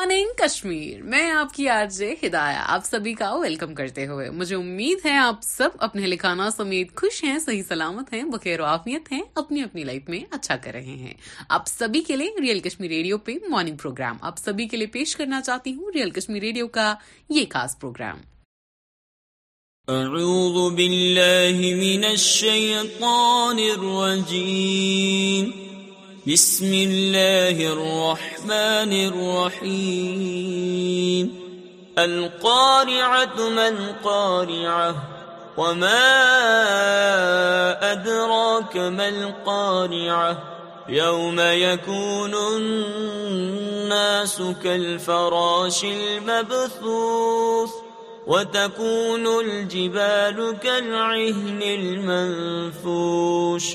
مارن کشمیر میں آپ کی آر جے ہدایا آپ سبھی کا ویلکم کرتے ہوئے مجھے امید ہے آپ سب اپنے لکھانا سمیت خوش ہیں صحیح سلامت ہیں بخیر و آفیت ہیں اپنی اپنی لائف میں اچھا کر رہے ہیں آپ سبھی کے لیے ریئل کشمیر ریڈیو پہ مارننگ پروگرام آپ سبھی کے لیے پیش کرنا چاہتی ہوں ریئل کشمیر ریڈیو کا یہ خاص پروگرام اعوذ باللہ من الشیطان الرجیم بسم اللہ الرحمن الرحیم القارعت من قارعہ وما ادراک من قارعہ یوم یکون الناس کالفراش المبثوث وتكون الجبال کالعہن المنفوش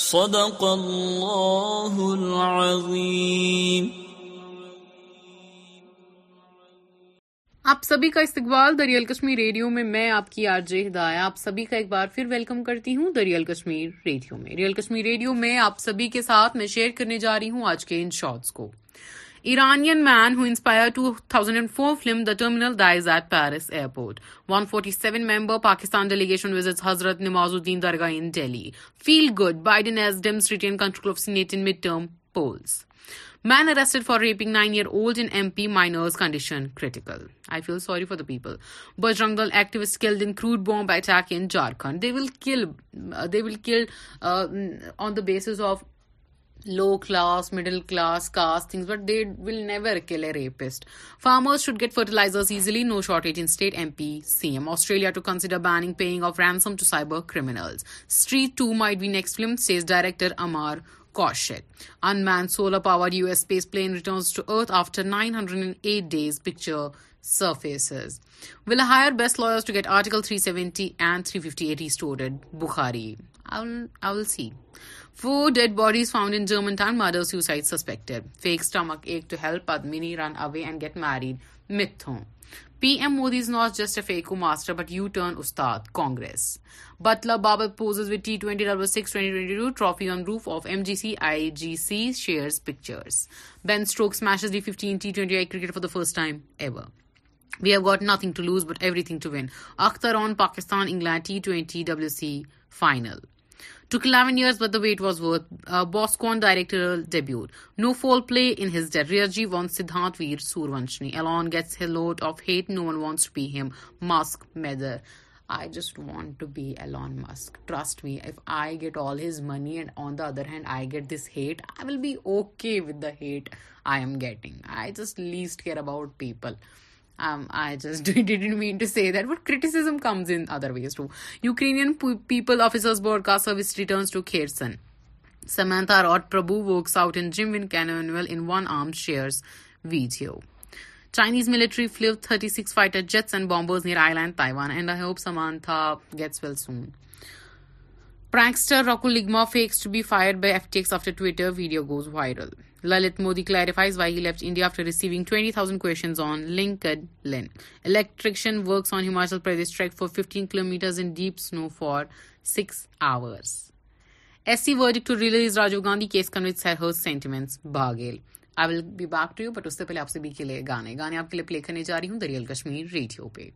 صدق اللہ العظیم آپ سبھی کا استقبال دریال کشمیر ریڈیو میں میں آپ کی آر جے ہدایہ آپ سبھی کا ایک بار پھر ویلکم کرتی ہوں دریال کشمیر ریڈیو میں ریئل کشمیر ریڈیو میں آپ سبھی کے ساتھ میں شیئر کرنے جا رہی ہوں آج کے ان شارٹس کو Iranian man who inspire two thousand and four film the terminal dies at Paris airport one forty seven member Pakistan delegation Hazrat Nizamuddin dargah in Delhi feel good Biden as Dems police man arrested for raping nine year old انائنرز condition بجرنگل Jharkhand of low class middle class but well farmers should get easily no shortage P C M Australia to says director Amar کو unmanned solar power U S space plane returns earth after nine hundred and eight days picture wheeler best loss get article three seventy four dead bodies found in German ten mother سیسائز suspected fake سٹمک ایک to help money run away and get married میتھوم P M Modi is not just a factor but you turn استاد کانگریس بتلب بابتز with ٹیوٹی on roof of M G C I G see شیئرزروکیٹ for the fame we have got nothing to lose but everything to win Akhtar on Pakistan England twenty double C final شنٹنٹ his money and on the other hand I get just be okay about people people officers ٹوئرسن تھا راٹ پرائنیز military flip thirty six fighter jets and bombers near پرانکسٹر راکل لگما face to be fires after Twitter video goes viral Lalit Modi clarifies وائیڈنڈر گانے جا رہی ہوں real Kashmir radio پہ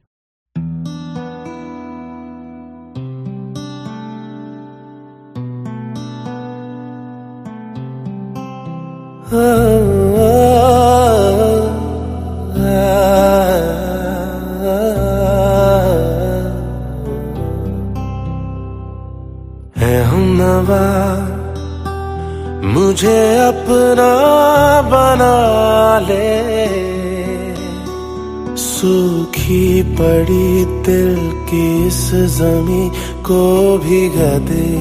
مجھے اپنا بنا لے سوکھی پڑی دل کی اس زمیں کو بھی گدے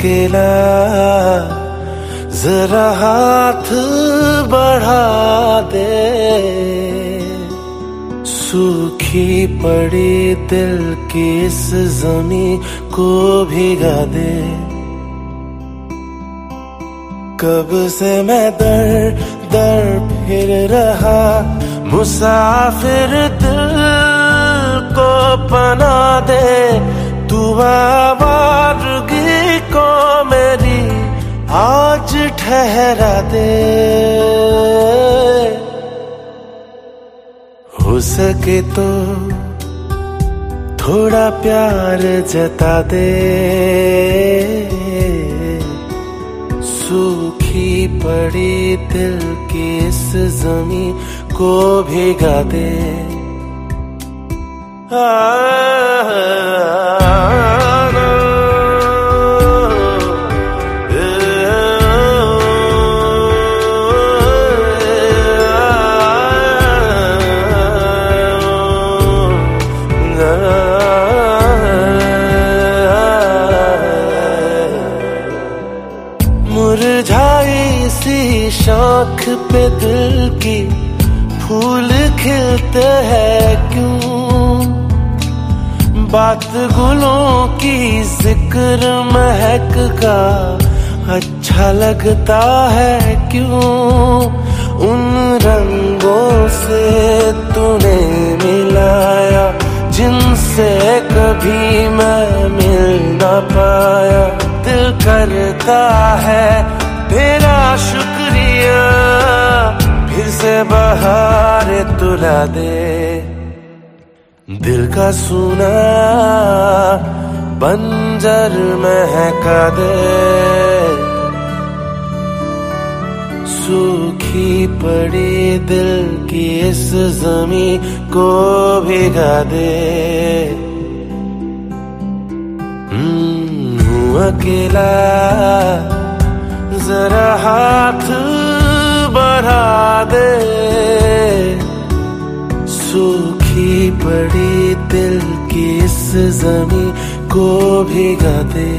اکیلا ذرا ہاتھ بڑھا دے سوکھی پڑی دل کی اس زمین کو بھیگا دے کب سے میں در در پھر رہا مسافر دل کو پنا دے تو آباد میری آج ٹھہرا دے ہو سکے تو تھوڑا پیار جتا دے سوکھی پڑی دل کی اس زمین کو بھیگا دے پہ دل کی پھول کھلتے ہیں کیوں بات گلوں کی ذکر مہک کا اچھا لگتا ہے کیوں ان رنگوں سے تو نے ملایا جن سے کبھی میں مل نہ پایا دل کرتا ہے تیرا شکریہ سے بہار تلا دے دل کا سونا بنجر مہکا دے سوکھی پڑی دل کی اس زمین کو بھگا دے ہوں اکیلا ذرا ہاتھ دے سوکھی پڑی دل کی اس زمین کو بھیگا دے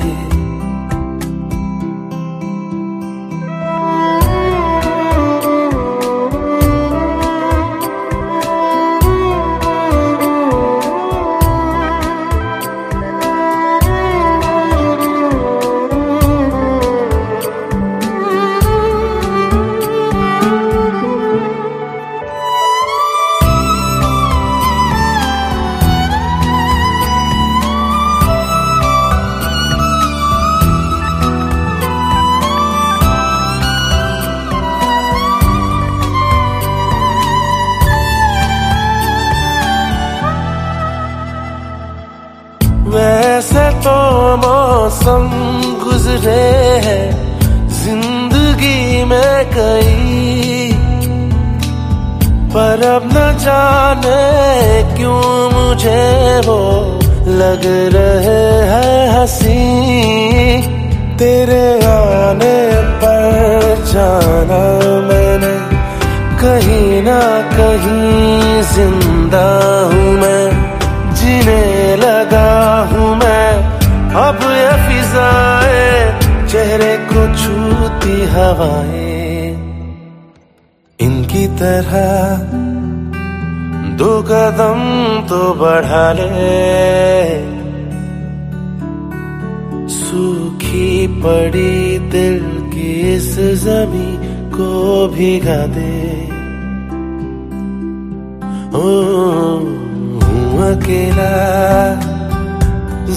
ہوائیں ان کی طرح دو قدم تو بڑھا لے سوکھی پڑی دل کی اس زمین کو بھیگا دے ہوں اکیلا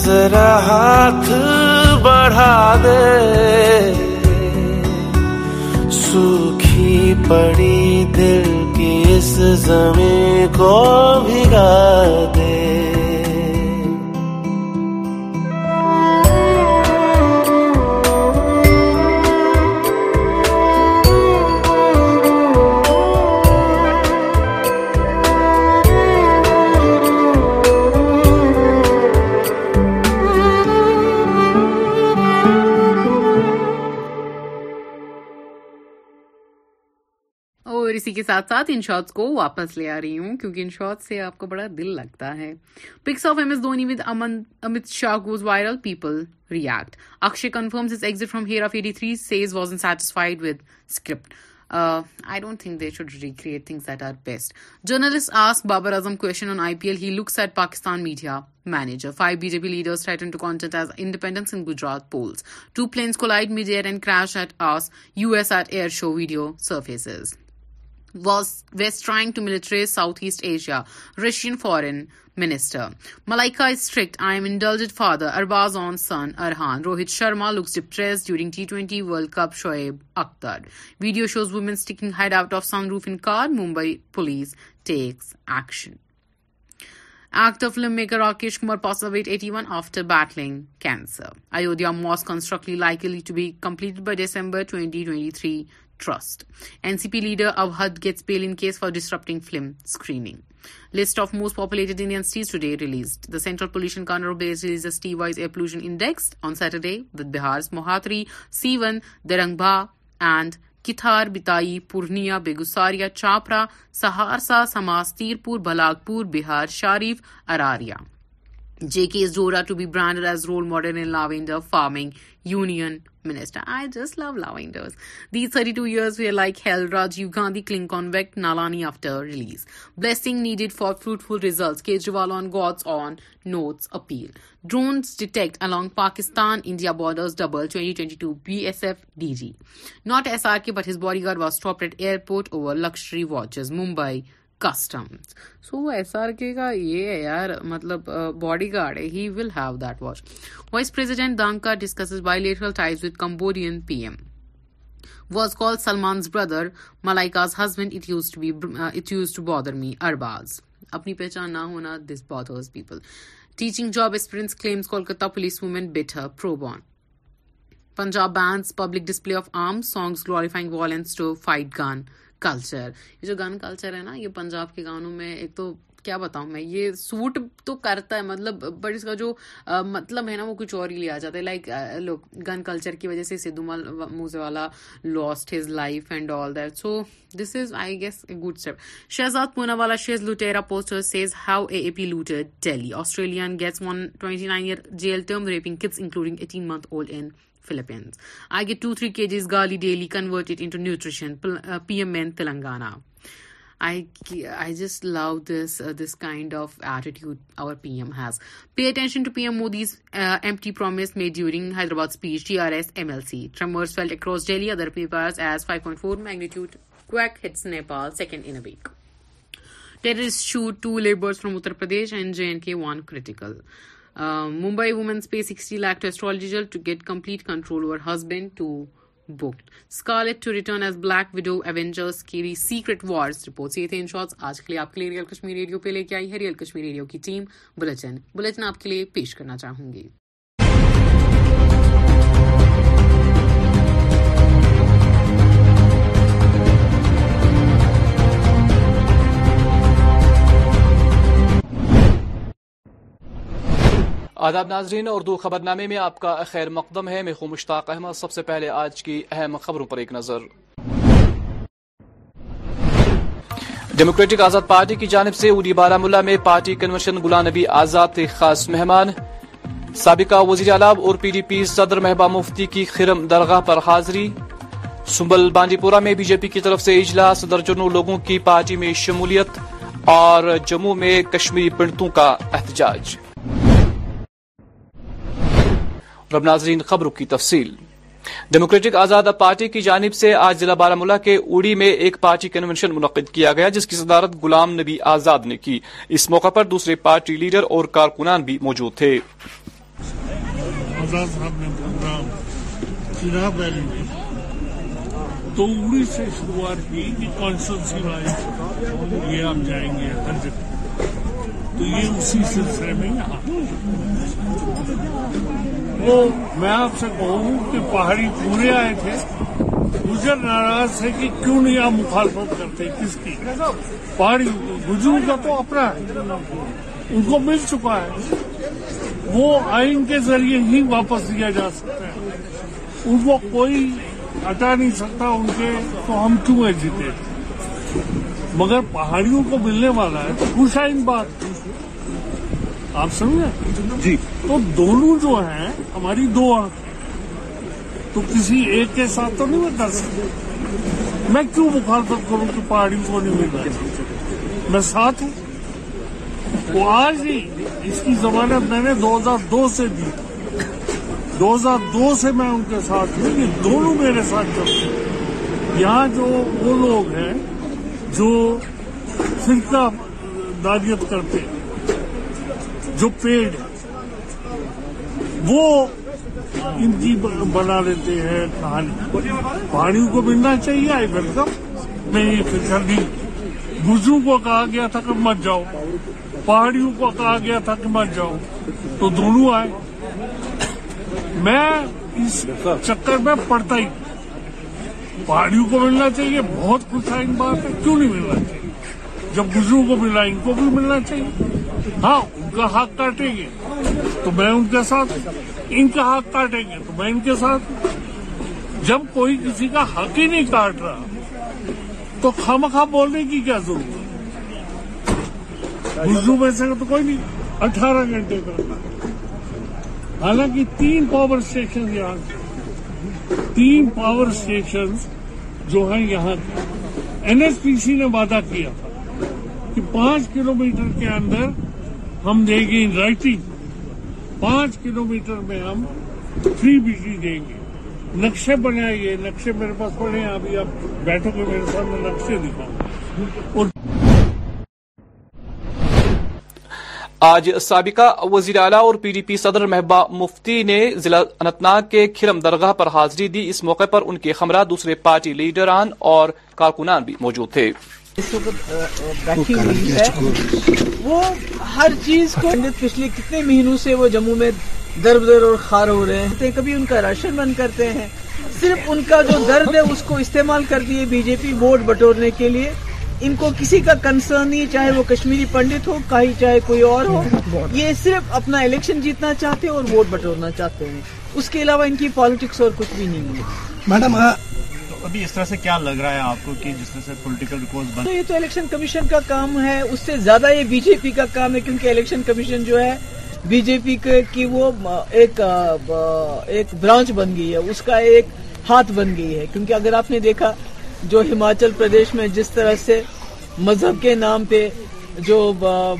ذرا ہاتھ بڑھا دے سوکھی پڑی دل کی اس زمیں کو بھگا دے ساتھ ساتھ ان شاٹس کو واپس لے آ رہی ہوں کیونکہ ان شاٹس سے آپ کو بڑا دل لگتا ہے pics of M S Dhoni with Amit Shah goes viral people react things کنفرمسریٹ are best journalist ask Babar on I P L he looks at Pakistan media Gujarat five B J P leaders Gujarat police two planes کو light media show video surfaces. ویسٹرائنگ to military south east Asia Russian foreign minister Malaika strict I am unordered father Arbaaz on son Arhaan Rohit Sharma looks dip trace during T twenty world cup Shoaib Akhtar video shows woman hide out of sun roof ان کا Mumbai police text film Rakesh کمارکٹلی like trust N C P leader Uhud gets bail in case for disrupting film screening list of most populated Indian cities today released دینٹرل پولیوشنز ٹی wise air pollution index on Saturday with بہارز موہاتری seven and کتار بتائی پورنیا بیگوساریا چاپرا سہارسا سماس تیرپور پور Bihar Sharif Araria J.K. Zohra to be branded as role model in lavender farming union minister. I just love lavenders. These 32 years were like hell. Rajiv Gandhi Klingonvek Nalani after release. Blessing needed for fruitful results. Kejriwal on God's own notes appeal. Drones detect along Pakistan-India borders double 2022 BSF DG. Not SRK but his bodyguard was stopped at airport over luxury watches. Mumbai so S R K کا یہ ہے یار مطلب body guard ہے he will have that watch voice دانکا bilateral ties with Cambodian P M was call Salman's brother Malaika's husband it it use use to to be bother me Arbaaz اپنی پہچان نہ ہونا this bothers people teaching job experience claims Kolkata police woman pro پروبان Punjab bans public display of arm songs glorifying song fight gun culture یہ جو gun culture ہے نا یہ پنجاب کے گانوں میں ایک تو کیا بتاؤں میں یہ سوٹ تو کرتا ہے مطلب بٹ اس کا جو مطلب ہے نا وہ کچھ اور ہی لیا جاتا ہے لائک لوگ گن کلچر کی وجہ سے سدھو مال Moosewala lost his life and all that so this is I guess a good step Shehzad Poonawalla she's Lootera poster says how A A P looter daily Australian gets one twenty nine year jail term raping kids including eighteen month old in Philippines. I get 2-3 kgs garlic daily, convert it into nutrition. PMN uh, Telangana. I just love uh, this kind of attitude our PM has. Pay attention to PM Modi's uh, empty promise made during Hyderabad speech. TRS MLC. Tremors felt across Delhi. Other papers as 5.4 magnitude quake hits Nepal, second in a week. Terrorists shoot 2 laborers from Uttar Pradesh and JNK, 1 critical. Mumbai women's pay sixty lakh to astrologer to get complete control over husband to book black widow کی carry secret wars reports یہ تھے ان shorts آج کے لیے آپ کے لیے real Kashmir radio پہ لے کے آئی ہے ریئل کشمیر ریڈیو کی ٹیم بلٹن بلٹن آپ کے لیے پیش کرنا چاہوں گی آداب ناظرین اردو خبر نامے میں آپ کا خیر مقدم ہے میں خو مشتاق احمد سب سے پہلے آج کی اہم خبروں پر ایک نظر ڈیموکریٹک آزاد پارٹی کی جانب سے اوڈی بارہ ملا میں پارٹی کنونشن گلا نبی آزاد کے خاص مہمان سابقہ وزیر آلاب اور پی ڈی پی صدر محبہ مفتی کی خرم درگاہ پر حاضری سمبل بانڈی پورہ میں بی جے پی کی طرف سے اجلاس درجنوں لوگوں کی پارٹی میں شمولیت اور جموں میں کشمیری پنڈتوں کا احتجاج رب ناظرین خبر کی تفصیل ڈیموکریٹک آزادہ پارٹی کی جانب سے آج ضلع بارہ ملا کے اوڑی میں ایک پارٹی کنونشن منعقد کیا گیا جس کی صدارت غلام نبی آزاد نے کی اس موقع پر دوسرے پارٹی لیڈر اور کارکنان بھی موجود تھے آزاد صاحب نے پروگرام چناب ویلی میں تو اوڑی سے شروعات کی کہ کانسٹنسی وائز یہ آپ جائیں گے تو یہ اسی سلسلے میں یہاں وہ میں آپ سے کہوں کہ پہاڑی پورے آئے تھے گجر ناراض ہے کہ کیوں نہیں آپ مخالفت کرتے کس کی پہاڑی گجر کا تو اپنا ہے ان کو مل چکا ہے وہ آئین کے ذریعے ہی واپس دیا جا سکتا ہے ان کو کوئی ہٹا نہیں سکتا ان کے تو ہم کیوں ہے جیتے مگر پہاڑیوں کو ملنے والا ہے خوش آئین بات آپ سمجھے جی تو دونوں جو ہیں ہماری دو آنکھ تو کسی ایک کے ساتھ تو نہیں میں کر سکتا میں کیوں مخالفت کروں کہ پہاڑی کو نہیں مل رہا میں ساتھ ہوں وہ آج ہی اس کی ضمانت میں نے دو ہزار دو سے دی دو ہزار دو سے میں ان کے ساتھ ہوں یہ دونوں میرے ساتھ ہیں یہاں جو وہ لوگ ہیں جو فرقہ داریت کرتے ہیں جو پیڑ وہ ان کی بنا لیتے ہیں کہانی پہاڑیوں کو ملنا چاہیے آئی ویلکم میں یہ فکر نہیں بزرگوں کو کہا گیا تھا کہ مت جاؤ پہاڑیوں کو کہا گیا تھا کہ مت جاؤ تو دونوں آئے میں اس چکر میں پڑتا ہی پہاڑیوں کو ملنا چاہیے بہت خوش ہے ان بات کیوں نہیں ملنا چاہیے جب گزروں کو ملا ان کو بھی ملنا چاہیے ہاں کا حق کاٹیں گے تو میں ان کے ساتھ ان کا حق کاٹیں گے تو میں ان کے ساتھ جب کوئی کسی کا حق ہی نہیں کاٹ رہا تو خمخا بولنے کی کیا ضرورت ہے اردو میں سے تو کوئی نہیں اٹھارہ گھنٹے کرنا حالانکہ تین پاور اسٹیشن یہاں تین پاور اسٹیشن جو ہیں یہاں این ایس پی سی نے وعدہ کیا تھا کہ پانچ کلومیٹر کے اندر ہم دیں گے ان رائٹنگ پانچ کلو میٹر میں ہم فری بجلی دیں گے نقشے بنائیے نقشے میرے پاس پڑے ہیں ابھی آپ بیٹھو گے میرے ساتھ آج سابقہ وزیر اعلیٰ اور پی ڈی پی صدر محبہ مفتی نے ضلع انتناگ کے کھرم درگاہ پر حاضری دی اس موقع پر ان کے ہمراہ دوسرے پارٹی لیڈران اور کارکنان بھی موجود تھے اس وقت بیٹھی ہوئی ہے وہ ہر چیز کو پچھلے کتنے مہینوں سے وہ جموں میں درب در اور خار ہو رہے ہیں کبھی ان کا راشن بند کرتے ہیں صرف ان کا جو درد ہے اس کو استعمال کر دیے بی جے پی ووٹ بٹورنے کے لیے ان کو کسی کا کنسرن نہیں چاہے وہ کشمیری پنڈت ہو چاہے کوئی اور ہو یہ صرف اپنا الیکشن جیتنا چاہتے ہیں اور ووٹ بٹورنا چاہتے ہیں اس کے علاوہ ان کی پالیٹکس اور کچھ بھی نہیں ہے میڈم ابھی اس طرح سے کیا لگ رہا ہے آپ کو کہ جس طرح سے پولیٹیکل یہ تو الیکشن کمیشن کا کام ہے اس سے زیادہ یہ بی جے پی کا کام ہے کیونکہ الیکشن کمیشن جو ہے بی جے پی کی وہ ایک ایک برانچ بن گئی ہے اس کا ایک ہاتھ بن گئی ہے کیونکہ اگر آپ نے دیکھا جو ہماچل پردیش میں جس طرح سے مذہب کے نام پہ جو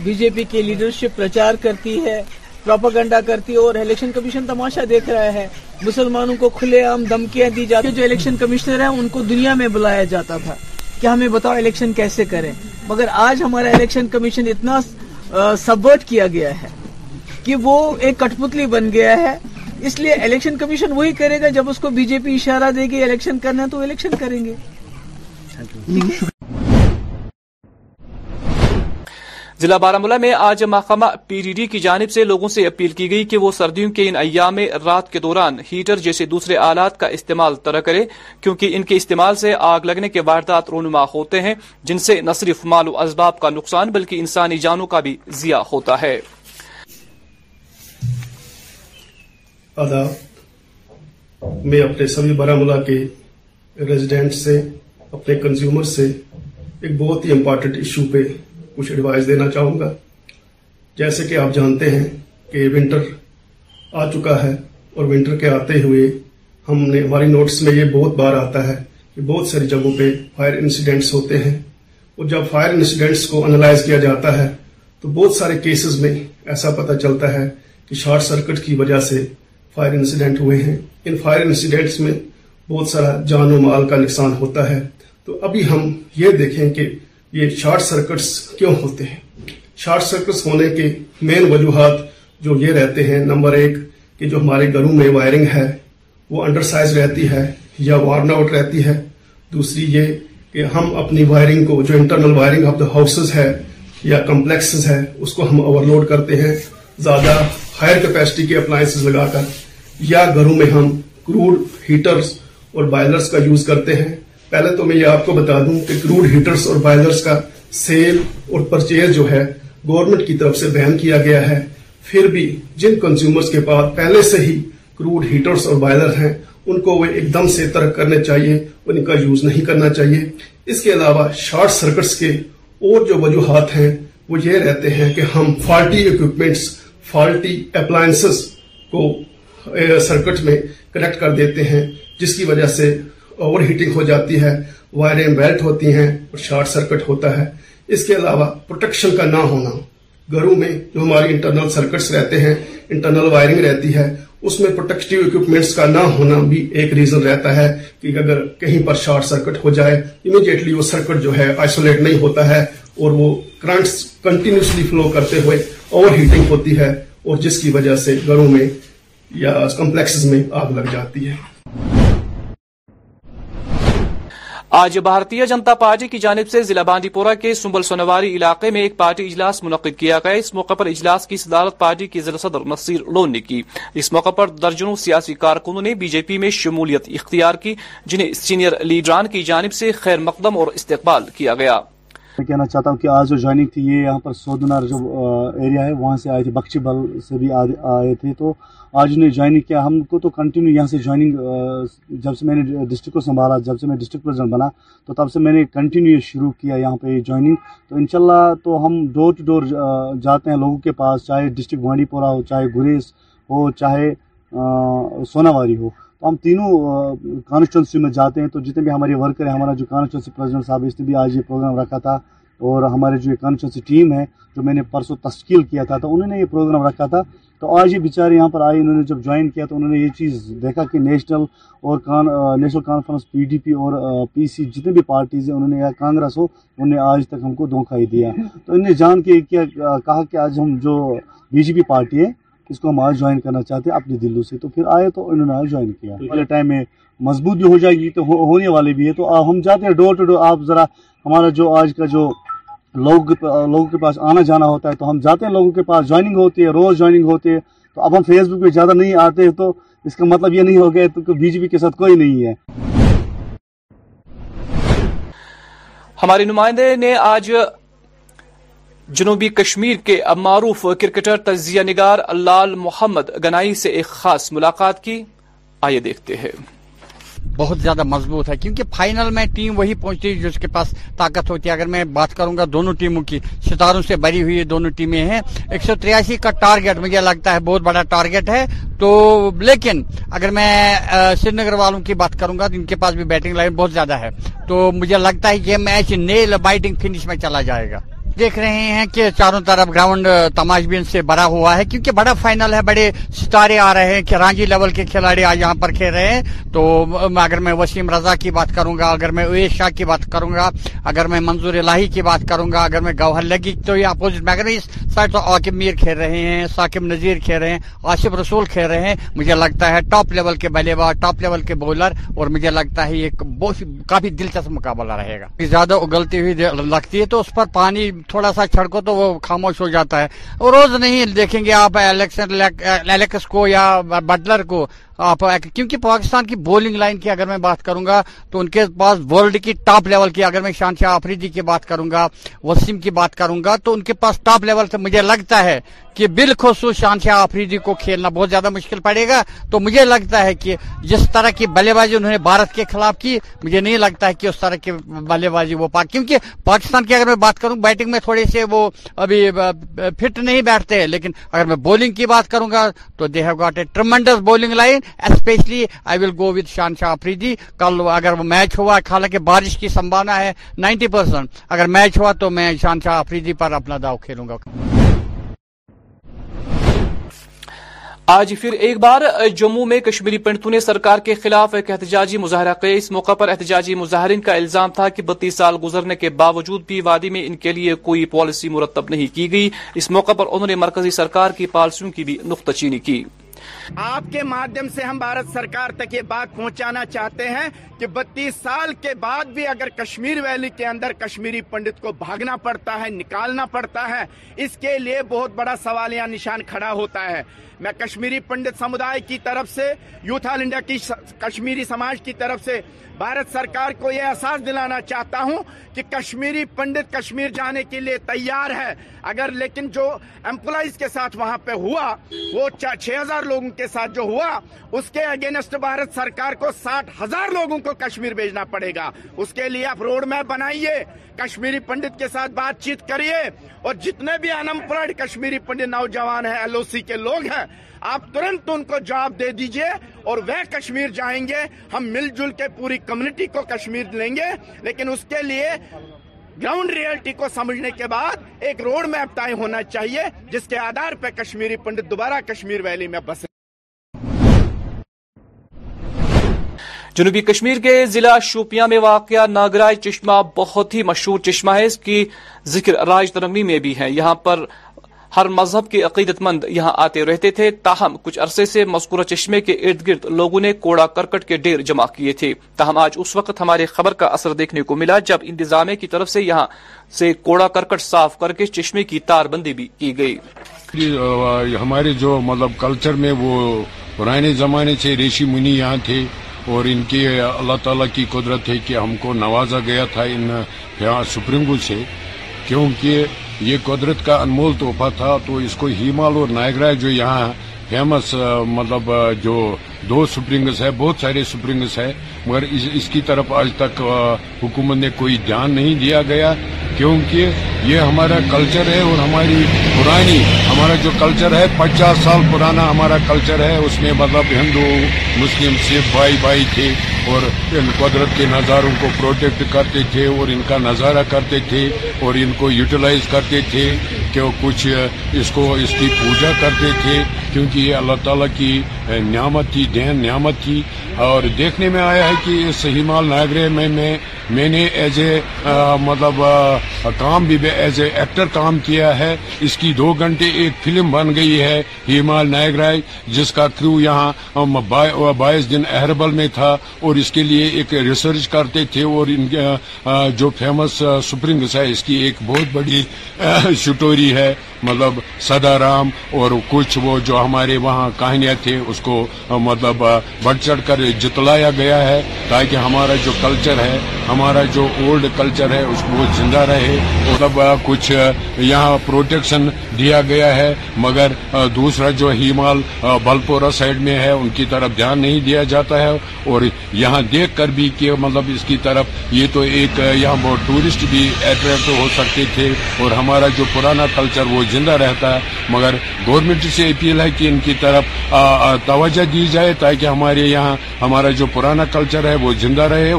بی جے پی لیڈرشپ پرچار کرتی ہے پروپاگنڈا کرتی ہے اور الیکشن کمیشن تماشا دیکھ رہا ہے مسلمانوں کو کھلے عام دمکیاں دی جاتی جو الیکشن کمشنر ہیں ان کو دنیا میں بلایا جاتا تھا کہ ہمیں بتاؤ الیکشن کیسے کریں مگر آج ہمارا الیکشن کمیشن اتنا سبورٹ کیا گیا ہے کہ وہ ایک کٹپتلی بن گیا ہے اس لیے الیکشن کمیشن وہی کرے گا جب اس کو بی جے پی اشارہ دے گی الیکشن کرنا ہے تو الیکشن کریں گے ضلع بارہولہ میں آج محکمہ پی ڈی ڈی کی جانب سے لوگوں سے اپیل کی گئی کہ وہ سردیوں کے ان ایام میں رات کے دوران ہیٹر جیسے دوسرے آلات کا استعمال طرح کرے کیونکہ ان کے استعمال سے آگ لگنے کے واردات رونما ہوتے ہیں جن سے نہ صرف مال و اسباب کا نقصان بلکہ انسانی جانوں کا بھی زیا ہوتا ہے میں اپنے بارہ کے سے اپنے کنزیومر سے ایک بہت ہی امپارٹنٹ ایشو پہ کچھ ایڈوائز دینا چاہوں گا جیسے کہ آپ جانتے ہیں کہ ونٹر ونٹر آ چکا ہے اور کے آتے ہوئے ہم نے ہماری نوٹس میں یہ بہت بار آتا ہے کہ بہت ساری جگہوں پہ فائر انسیڈنٹس ہوتے ہیں اور جب فائر انسیڈنٹس کو انالائز کیا جاتا ہے تو بہت سارے کیسز میں ایسا پتہ چلتا ہے کہ شارٹ سرکٹ کی وجہ سے فائر انسیڈنٹ ہوئے ہیں ان فائر انسیڈنٹس میں بہت سارا جان و مال کا نقصان ہوتا ہے تو ابھی ہم یہ دیکھیں کہ یہ شارٹ سرکٹس کیوں ہوتے ہیں شارٹ سرکٹس ہونے کے مین وجوہات جو یہ رہتے ہیں نمبر ایک کہ جو ہمارے گھروں میں وائرنگ ہے وہ انڈر سائز رہتی ہے یا وارن آؤٹ رہتی ہے دوسری یہ کہ ہم اپنی وائرنگ کو جو internal wiring of the houses ہے یا کمپلیکسز ہے اس کو ہم اوور لوڈ کرتے ہیں زیادہ ہائر کیپیسٹی کے اپلائنسز لگا کر یا گھروں میں ہم کروڈ ہیٹرز اور بائلرز کا یوز کرتے ہیں پہلے تو میں یہ آپ کو بتا دوں کہ کروڈ ہیٹرز اور بائلرز کا سیل اور پرچیز جو ہے گورنمنٹ کی طرف سے کیا گیا ہے پھر بھی جن کنزیومرز کے پاس پہلے سے ہی کروڈ ہیٹرز اور بائلر ہیں ان کو وہ ایک دم سے ترک کرنے چاہیے ان کا یوز نہیں کرنا چاہیے اس کے علاوہ شارٹ سرکٹس کے اور جو وجوہات ہیں وہ یہ رہتے ہیں کہ ہم فالٹی اکوپمنٹس فالٹی اپلائنسز کو سرکٹ میں کنیکٹ کر دیتے ہیں جس کی وجہ سے اوور ہیٹنگ ہو جاتی ہے وائریں بیلٹ ہوتی ہیں اور شارٹ سرکٹ ہوتا ہے اس کے علاوہ پروٹیکشن کا نہ ہونا گھروں میں جو ہماری انٹرنل سرکٹس رہتے ہیں انٹرنل وائرنگ رہتی ہے اس میں پروٹیکٹیو اکوپمنٹس کا نہ ہونا بھی ایک ریزن رہتا ہے کہ اگر کہیں پر شارٹ سرکٹ ہو جائے امیڈیٹلی وہ سرکٹ جو ہے آئسولیٹ نہیں ہوتا ہے اور وہ کرنٹس کنٹینیوسلی فلو کرتے ہوئے اوور ہیٹنگ ہوتی ہے اور جس کی وجہ سے گھروں میں یا کمپلیکسز میں آگ لگ جاتی ہے آج بھارتیہ جنتا پارٹی کی جانب سے ضلع پورہ کے سنبل سنواری علاقے میں ایک پارٹی اجلاس منعقد کیا گیا اس موقع پر اجلاس کی صدارت پارٹی کے ضلع صدر نصیر لون نے کی اس موقع پر درجنوں سیاسی کارکنوں نے بی جے پی میں شمولیت اختیار کی جنہیں سینئر لیڈران کی جانب سے خیر مقدم اور استقبال کیا گیا میں کہنا چاہتا ہوں کہ آج جو جوائننگ تھی یہ یہاں پر سودنار جو ایریا ہے وہاں سے آئے تھے بخشی بل سے بھی آئے تھے تو آج انہوں نے جوائننگ کیا ہم کو تو کنٹینیو یہاں سے جوائننگ جب سے میں نے ڈسٹرک سنبھالا جب سے میں پریزیڈنٹ بنا تو تب سے میں نے کنٹینیو یہ شروع کیا یہاں پہ جوائننگ تو انشاءاللہ تو ہم ڈور ٹو ڈور جاتے ہیں لوگوں کے پاس چاہے ڈسٹرک بانڈی پورہ ہو چاہے گریز ہو چاہے سوناواری ہو ہم تینوں کانسٹیچنسی میں جاتے ہیں تو جتنے بھی ہمارے ورکر ہیں ہمارا جو کانسٹیچنسی پریزیڈنٹ صاحب اس نے بھی آج یہ پروگرام رکھا تھا اور ہمارے جو کانسٹیچنسی ٹیم ہے جو میں نے پرسوں تشکیل کیا تھا تو انہوں نے یہ پروگرام رکھا تھا تو آج یہ بیچارے یہاں پر آئے انہوں نے جب جوائن کیا تو انہوں نے یہ چیز دیکھا کہ نیشنل اور National Conference P D P اور پی سی جتنے بھی پارٹیز ہیں انہوں نے یا کانگریس ہو انہوں نے آج تک ہم کو دھوکہ ہی دیا تو انہوں نے جان کے کیا کہا کہ آج ہم جو بی جے پی پارٹی ہے اس کو ہم آج جوائن کرنا چاہتے ہیں اپنے دلوں سے تو پھر آئے تو انہوں نے آج جوائن کیا اگلے ٹائم میں مضبوط بھی ہو جائے گی تو ہونے والے بھی ہے تو ہم جاتے ہیں ڈور ٹو ڈور آپ ذرا ہمارا جو آج کا جو لوگ لوگوں کے پاس آنا جانا ہوتا ہے تو ہم جاتے ہیں لوگوں کے پاس جوائننگ ہوتی ہے روز جوائننگ ہوتی ہے تو اب ہم فیس بک پہ زیادہ نہیں آتے ہیں تو اس کا مطلب یہ نہیں ہو گیا تو بی جے پی کے ساتھ کوئی نہیں ہے ہمارے نمائندے نے آج جنوبی کشمیر کے معروف کرکٹر تجزیہ نگار لال محمد گنائی سے ایک خاص ملاقات کی آئیے دیکھتے ہیں بہت زیادہ مضبوط ہے کیونکہ فائنل میں ٹیم وہی پہنچتی ہے جس کے پاس طاقت ہوتی ہے اگر میں بات کروں گا دونوں ٹیموں کی ستاروں سے بری ہوئی دونوں ٹیمیں ہیں ایک سو تریاسی کا ٹارگٹ مجھے لگتا ہے بہت بڑا ٹارگٹ ہے تو لیکن اگر میں سری نگر والوں کی بات کروں گا تو ان کے پاس بھی بیٹنگ لائن بہت زیادہ ہے تو مجھے لگتا ہے یہ میچ نیل بائٹنگ فنش میں چلا جائے گا دیکھ رہے ہیں کہ چاروں طرف گراؤنڈ تماش بین سے بڑا ہوا ہے کیونکہ بڑا فائنل ہے بڑے ستارے آ رہے ہیں کہ رانجی لیول کے کھلاڑی کھیل رہے ہیں تو اگر میں وسیم رضا کی بات کروں گا اگر میں اویس شاہ کی بات کروں گا اگر میں منظور الہی کی بات کروں گا اگر میں گوہر لگی تو یہ اپوزٹ میں اگر اس سائڈ تو عاقب میر کھیل رہے ہیں ساکم نذیر کھیل رہے ہیں آصف رسول کھیل رہے ہیں مجھے لگتا ہے ٹاپ لیول کے بلے باز ٹاپ لیول کے بولر اور مجھے لگتا ہے یہ کافی دلچسپ مقابلہ رہے گا زیادہ اگلتی ہوئی لگتی ہے تو اس پر پانی تھوڑا سا چھڑکو تو وہ خاموش ہو جاتا ہے روز نہیں دیکھیں گے آپ الیکس کو یا بٹلر کو کیونکہ پاکستان کی بولنگ لائن کی اگر میں بات کروں گا تو ان کے پاس ورلڈ کی ٹاپ لیول کی اگر میں شان شاہ آفریدی کی بات کروں گا وسیم کی بات کروں گا تو ان کے پاس ٹاپ لیول سے مجھے لگتا ہے کہ بالخصوص شان شاہ آفریدی کو کھیلنا بہت زیادہ مشکل پڑے گا تو مجھے لگتا ہے کہ جس طرح کی بلے بازی انہوں نے بھارت کے خلاف کی مجھے نہیں لگتا ہے کہ اس طرح کی بلے بازی وہ پاک کیونکہ پاکستان کی اگر میں بات کروں بیٹنگ میں تھوڑے سے وہ ابھی فٹ نہیں بیٹھتے لیکن اگر میں بولنگ کی بات کروں گا تو they have got a tremendous bowling line especially I go Shan Shah کل اگر میچ ہوا حالانکہ بارش کی ہے نائنٹی اگر میچ ہوا تو میں شان شاہ پر اپنا داؤ کھیلوں گا آج پھر ایک بار جموں میں کشمیری پنڈتوں نے سرکار کے خلاف ایک احتجاجی مظاہرہ کیا اس موقع پر احتجاجی مظاہرین کا الزام تھا کہ بتیس سال گزرنے کے باوجود بھی وادی میں ان کے لیے کوئی پالیسی مرتب نہیں کی گئی اس موقع پر انہوں نے مرکزی سرکار کی پالیسیوں کی بھی نقطہ چینی کی آپ کے سے ہم بھارت سرکار تک یہ بات پہنچانا چاہتے ہیں کہ بتیس سال کے بعد بھی اگر کشمیر ویلی کے اندر کشمیری پنڈت کو بھاگنا پڑتا ہے نکالنا پڑتا ہے اس کے لیے بہت بڑا سوال یا نشان کھڑا ہوتا ہے میں کشمیری پنڈت سمدھائے کی طرف سے یوتھ آل انڈیا کی کشمیری سماج کی طرف سے بھارت سرکار کو یہ احساس دلانا چاہتا ہوں کہ کشمیری پنڈت کشمیر جانے کے لیے تیار ہے اگر لیکن جو امپلائیز کے ساتھ وہاں پہ ہوا وہ چھ ہزار لوگ کے ساتھ جو ہوا اس کے اگینسٹ بھارت سرکار کو ساٹھ ہزار لوگوں کو کشمیر بھیجنا پڑے گا اس کے لیے آپ روڈ میپ بنائیے کشمیری پنڈت کے ساتھ بات چیت کریے اور جتنے بھی انمپلائڈ کشمیری پنڈت نوجوان ہیں ایل او سی کے لوگ ہیں آپ ترنت ان کو جواب دے دیجئے اور وہ کشمیر جائیں گے ہم مل جل کے پوری کمیونٹی کو کشمیر لیں گے لیکن اس کے لیے گراؤنڈ ریئلٹی کو سمجھنے کے بعد ایک روڈ میپ طے ہونا چاہیے جس کے آدھار پہ کشمیری پنڈت دوبارہ کشمیر ویلی میں بسے جنوبی کشمیر کے ضلع شوپیاں میں واقع ناگرائے چشمہ بہت ہی مشہور چشمہ ہے اس کی ذکر راج راجرنگی میں بھی ہے یہاں پر ہر مذہب کے عقیدت مند یہاں آتے رہتے تھے تاہم کچھ عرصے سے مذکورہ چشمے کے ارد گرد لوگوں نے کوڑا کرکٹ کے ڈیر جمع کیے تھے تاہم آج اس وقت ہمارے خبر کا اثر دیکھنے کو ملا جب انتظامیہ کی طرف سے یہاں سے کوڑا کرکٹ صاف کر کے چشمے کی تار بندی بھی کی گئی ہمارے جو مطلب کلچر میں وہ پرانے زمانے سے ریشی منی یہاں تھے اور ان کی اللہ تعالیٰ کی قدرت ہے کہ ہم کو نوازا گیا تھا ان سپرنگو سے کیونکہ یہ قدرت کا انمول تحفہ تھا تو اس کو ہیمال اور نائگرا جو یہاں فیمس مطلب جو دو سپرنگس ہے بہت سارے سپرنگس ہیں مگر اس کی طرف آج تک حکومت نے کوئی دھیان نہیں دیا گیا کیونکہ یہ ہمارا کلچر ہے اور ہماری پرانی ہمارا جو کلچر ہے پچاس سال پرانا ہمارا کلچر ہے اس میں مطلب ہندو مسلم سکھ بھائی بھائی تھے اور ان قدرت کے نظاروں کو پروٹیکٹ کرتے تھے اور ان کا نظارہ کرتے تھے اور ان کو یوٹیلائز کرتے تھے کہ کچھ اس کو اس کی پوجا کرتے تھے کیونکہ یہ اللہ تعالیٰ کی نعمت تھی دین نعمت تھی اور دیکھنے میں آیا ہے کہ اس ہمال ناگرے میں میں میں نے ایز اے مطلب کام بھی ایز اے ایکٹر کام کیا ہے اس کی دو گھنٹے ایک فلم بن گئی ہے ہیمال نائگ رائے جس کا تھرو یہاں بائیس دن اہربل میں تھا اور اس کے لیے ایک ریسرچ کرتے تھے اور جو فیمس سپرنگس ہے اس کی ایک بہت بڑی سٹوری ہے مطلب رام اور کچھ وہ جو ہمارے وہاں کہانیاں تھے اس کو مطلب بڑھ چڑھ کر جتلایا گیا ہے تاکہ ہمارا جو کلچر ہے ہمارا جو اولڈ کلچر ہے اس کو زندہ رہے مطلب کچھ یہاں پروٹیکشن دیا گیا ہے مگر دوسرا جو ہیمال بلپورہ سائڈ میں ہے ان کی طرف دھیان نہیں دیا جاتا ہے اور یہاں دیکھ کر بھی کہ مطلب اس کی طرف یہ تو ایک یہاں بہت ٹورسٹ بھی اٹریکٹ ہو سکتے تھے اور ہمارا جو پرانا کلچر وہ زندہ رہتا ہے مگر گورنمنٹ سے اپیل ہے کہ ان کی طرف توجہ دی جائے تاکہ ہمارے یہاں ہمارا جو پرانا کلچر ہے وہ زندہ رہے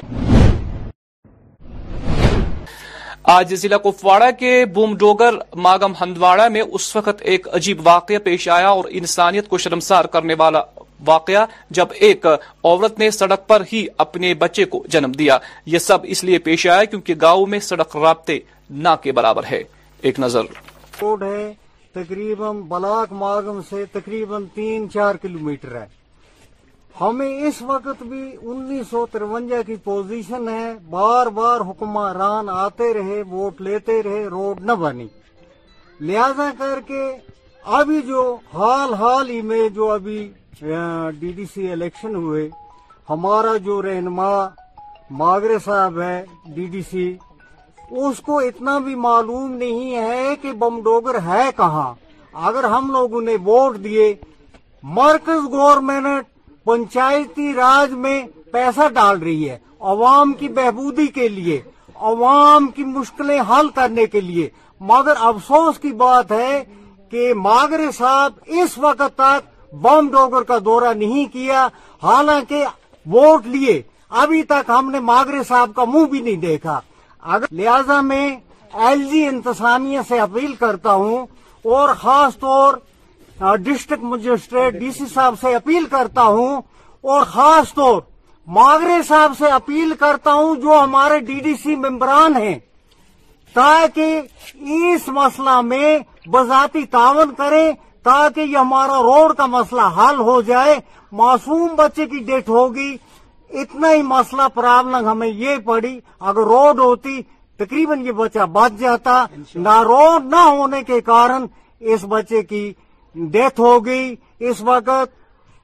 آج ضلع کپواڑہ کے بوم ڈوگر ماگم ہندواڑہ میں اس وقت ایک عجیب واقعہ پیش آیا اور انسانیت کو شرمسار کرنے والا واقعہ جب ایک عورت نے سڑک پر ہی اپنے بچے کو جنم دیا یہ سب اس لیے پیش آیا کیونکہ گاؤں میں سڑک رابطے نہ کے برابر ہے ایک نظر تقریباً بلاک ماگم سے تقریباً تین چار کلومیٹر ہے ہمیں اس وقت بھی انیس سو ترونجا کی پوزیشن ہے بار بار حکمران آتے رہے ووٹ لیتے رہے روڈ نہ بنی لہذا کر کے ابھی جو حال حال ہی میں جو ابھی ڈی ڈی سی الیکشن ہوئے ہمارا جو رہنما ماگرے صاحب ہے ڈی ڈی سی اس کو اتنا بھی معلوم نہیں ہے کہ بم ڈوگر ہے کہاں اگر ہم لوگوں نے ووٹ دیے مرکز گورنمنٹ پنچایتی راج میں پیسہ ڈال رہی ہے عوام کی بہبودی کے لیے عوام کی مشکلیں حل کرنے کے لیے مگر افسوس کی بات ہے کہ ماگرے صاحب اس وقت تک بم ڈوگر کا دورہ نہیں کیا حالانکہ ووٹ لیے ابھی تک ہم نے ماگرے صاحب کا منہ بھی نہیں دیکھا اگر لہذا میں ایل جی انتظامیہ سے اپیل کرتا ہوں اور خاص طور ڈسٹرکٹ مجسٹریٹ ڈی سی صاحب سے اپیل کرتا ہوں اور خاص طور ماغرے صاحب سے اپیل کرتا ہوں جو ہمارے ڈی ڈی سی ممبران ہیں تاکہ اس مسئلہ میں بذاتی تعاون کریں تاکہ یہ ہمارا روڈ کا مسئلہ حل ہو جائے معصوم بچے کی ڈیتھ ہوگی اتنا ہی مسئلہ پرابلم ہمیں یہ پڑی اگر روڈ ہوتی تقریباً یہ بچہ بچ جاتا نہ روڈ نہ ہونے کے کارن اس بچے کی ڈیتھ ہو گئی اس وقت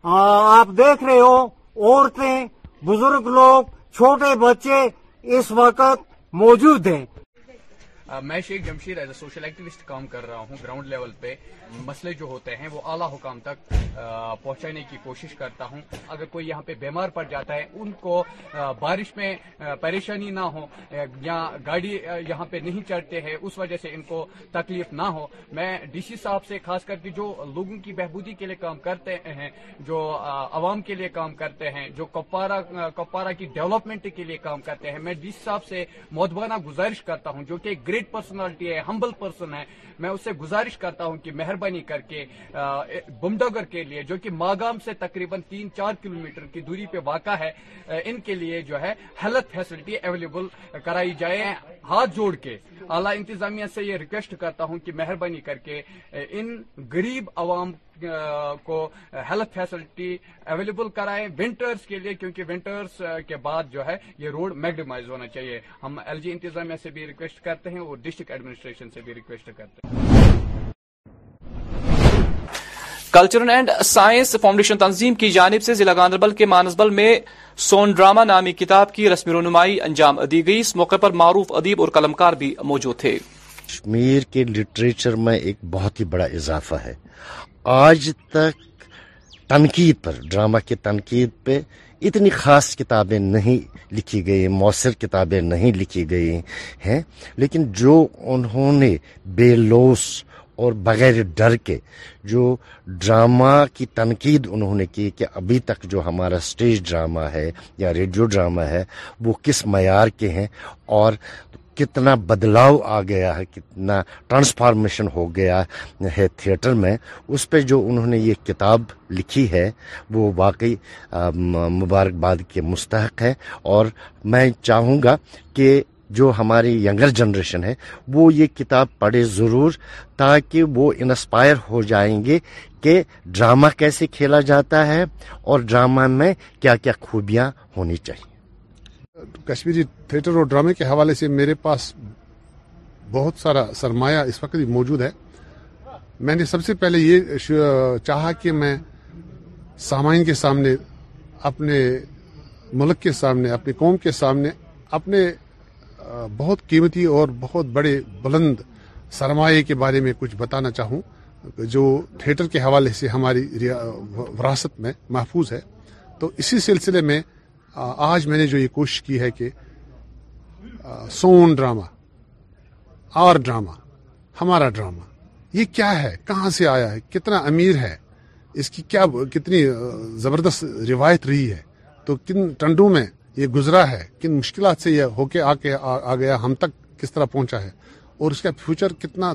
آپ دیکھ رہے ہو عورتیں بزرگ لوگ چھوٹے بچے اس وقت موجود ہیں میں Sheikh Jamsheer as a social activist کام کر رہا ہوں گراؤنڈ لیول پہ مسئلے جو ہوتے ہیں وہ اعلیٰ حکام تک پہنچانے کی کوشش کرتا ہوں اگر کوئی یہاں پہ بیمار پڑ جاتا ہے ان کو بارش میں پریشانی نہ ہو یا گاڑی یہاں پہ نہیں چڑھتے ہیں اس وجہ سے ان کو تکلیف نہ ہو میں ڈی سی صاحب سے خاص کر کے جو لوگوں کی بہبودی کے لیے کام کرتے ہیں جو عوام کے لیے کام کرتے ہیں جو کپوارا کپوارا کی ڈیولپمنٹ کے لیے کام کرتے ہیں میں ڈی سی صاحب سے مودبانہ گزارش کرتا ہوں جو کہ گری گریٹ پرسنالٹی ہے ہمبل پرسن ہے میں اسے گزارش کرتا ہوں کہ مہربانی کر کے بم کے لیے جو کہ ماگام سے تقریباً تین چار کلومیٹر کی دوری پہ واقع ہے ان کے لیے جو ہے ہیلتھ فیسلٹی اویلیبل کرائی جائے ہاتھ جوڑ کے اعلی انتظامیہ سے یہ ریکویسٹ کرتا ہوں کہ مہربانی کر کے ان غریب عوام کو ہیلتھ فیسلٹی اویلیبل کرائیں ونٹرز کے لیے کیونکہ کے بعد جو ہے یہ روڈ میگڈیمائز ہونا چاہیے ہم ایل جی انتظامیہ سے بھی ریکویسٹ کرتے ہیں اور ڈسٹرکٹ ایڈمنسٹریشن سے بھی ریکویسٹ کرتے ہیں کلچرل اینڈ سائنس فاؤنڈیشن تنظیم کی جانب سے ضلع گاندربل کے مانسبل میں سون ڈراما نامی کتاب کی رسم رونمائی انجام دی گئی اس موقع پر معروف ادیب اور قلمکار بھی موجود تھے کشمیر کے لٹریچر میں ایک بہت ہی بڑا اضافہ ہے آج تک تنقید پر ڈرامہ کے تنقید پہ اتنی خاص کتابیں نہیں لکھی گئی مؤثر کتابیں نہیں لکھی گئی ہیں لیکن جو انہوں نے بے لوس اور بغیر ڈر کے جو ڈرامہ کی تنقید انہوں نے کی کہ ابھی تک جو ہمارا اسٹیج ڈرامہ ہے یا ریڈیو ڈرامہ ہے وہ کس معیار کے ہیں اور کتنا بدلاؤ آ گیا ہے کتنا ٹرانسفارمیشن ہو گیا ہے تھیٹر میں اس پہ جو انہوں نے یہ کتاب لکھی ہے وہ واقعی مبارکباد کے مستحق ہے اور میں چاہوں گا کہ جو ہماری ینگر جنریشن ہے وہ یہ کتاب پڑھے ضرور تاکہ وہ انسپائر ہو جائیں گے کہ ڈرامہ کیسے کھیلا جاتا ہے اور ڈرامہ میں کیا کیا خوبیاں ہونی چاہیے کشمیری تھیٹر اور ڈرامے کے حوالے سے میرے پاس بہت سارا سرمایہ اس وقت بھی موجود ہے میں نے سب سے پہلے یہ چاہا کہ میں سامائن کے سامنے اپنے ملک کے سامنے اپنے قوم کے سامنے اپنے بہت قیمتی اور بہت بڑے بلند سرمایہ کے بارے میں کچھ بتانا چاہوں جو تھیٹر کے حوالے سے ہماری وراثت میں محفوظ ہے تو اسی سلسلے میں آج میں نے جو یہ کوشش کی ہے کہ سون ڈرامہ آر ڈرامہ ہمارا ڈرامہ یہ کیا ہے کہاں سے آیا ہے کتنا امیر ہے اس کی کیا کتنی زبردست روایت رہی ہے تو کن ٹنڈو میں یہ گزرا ہے کن مشکلات سے یہ ہو کے آ گیا ہم تک کس طرح پہنچا ہے اور اس کا فیوچر کتنا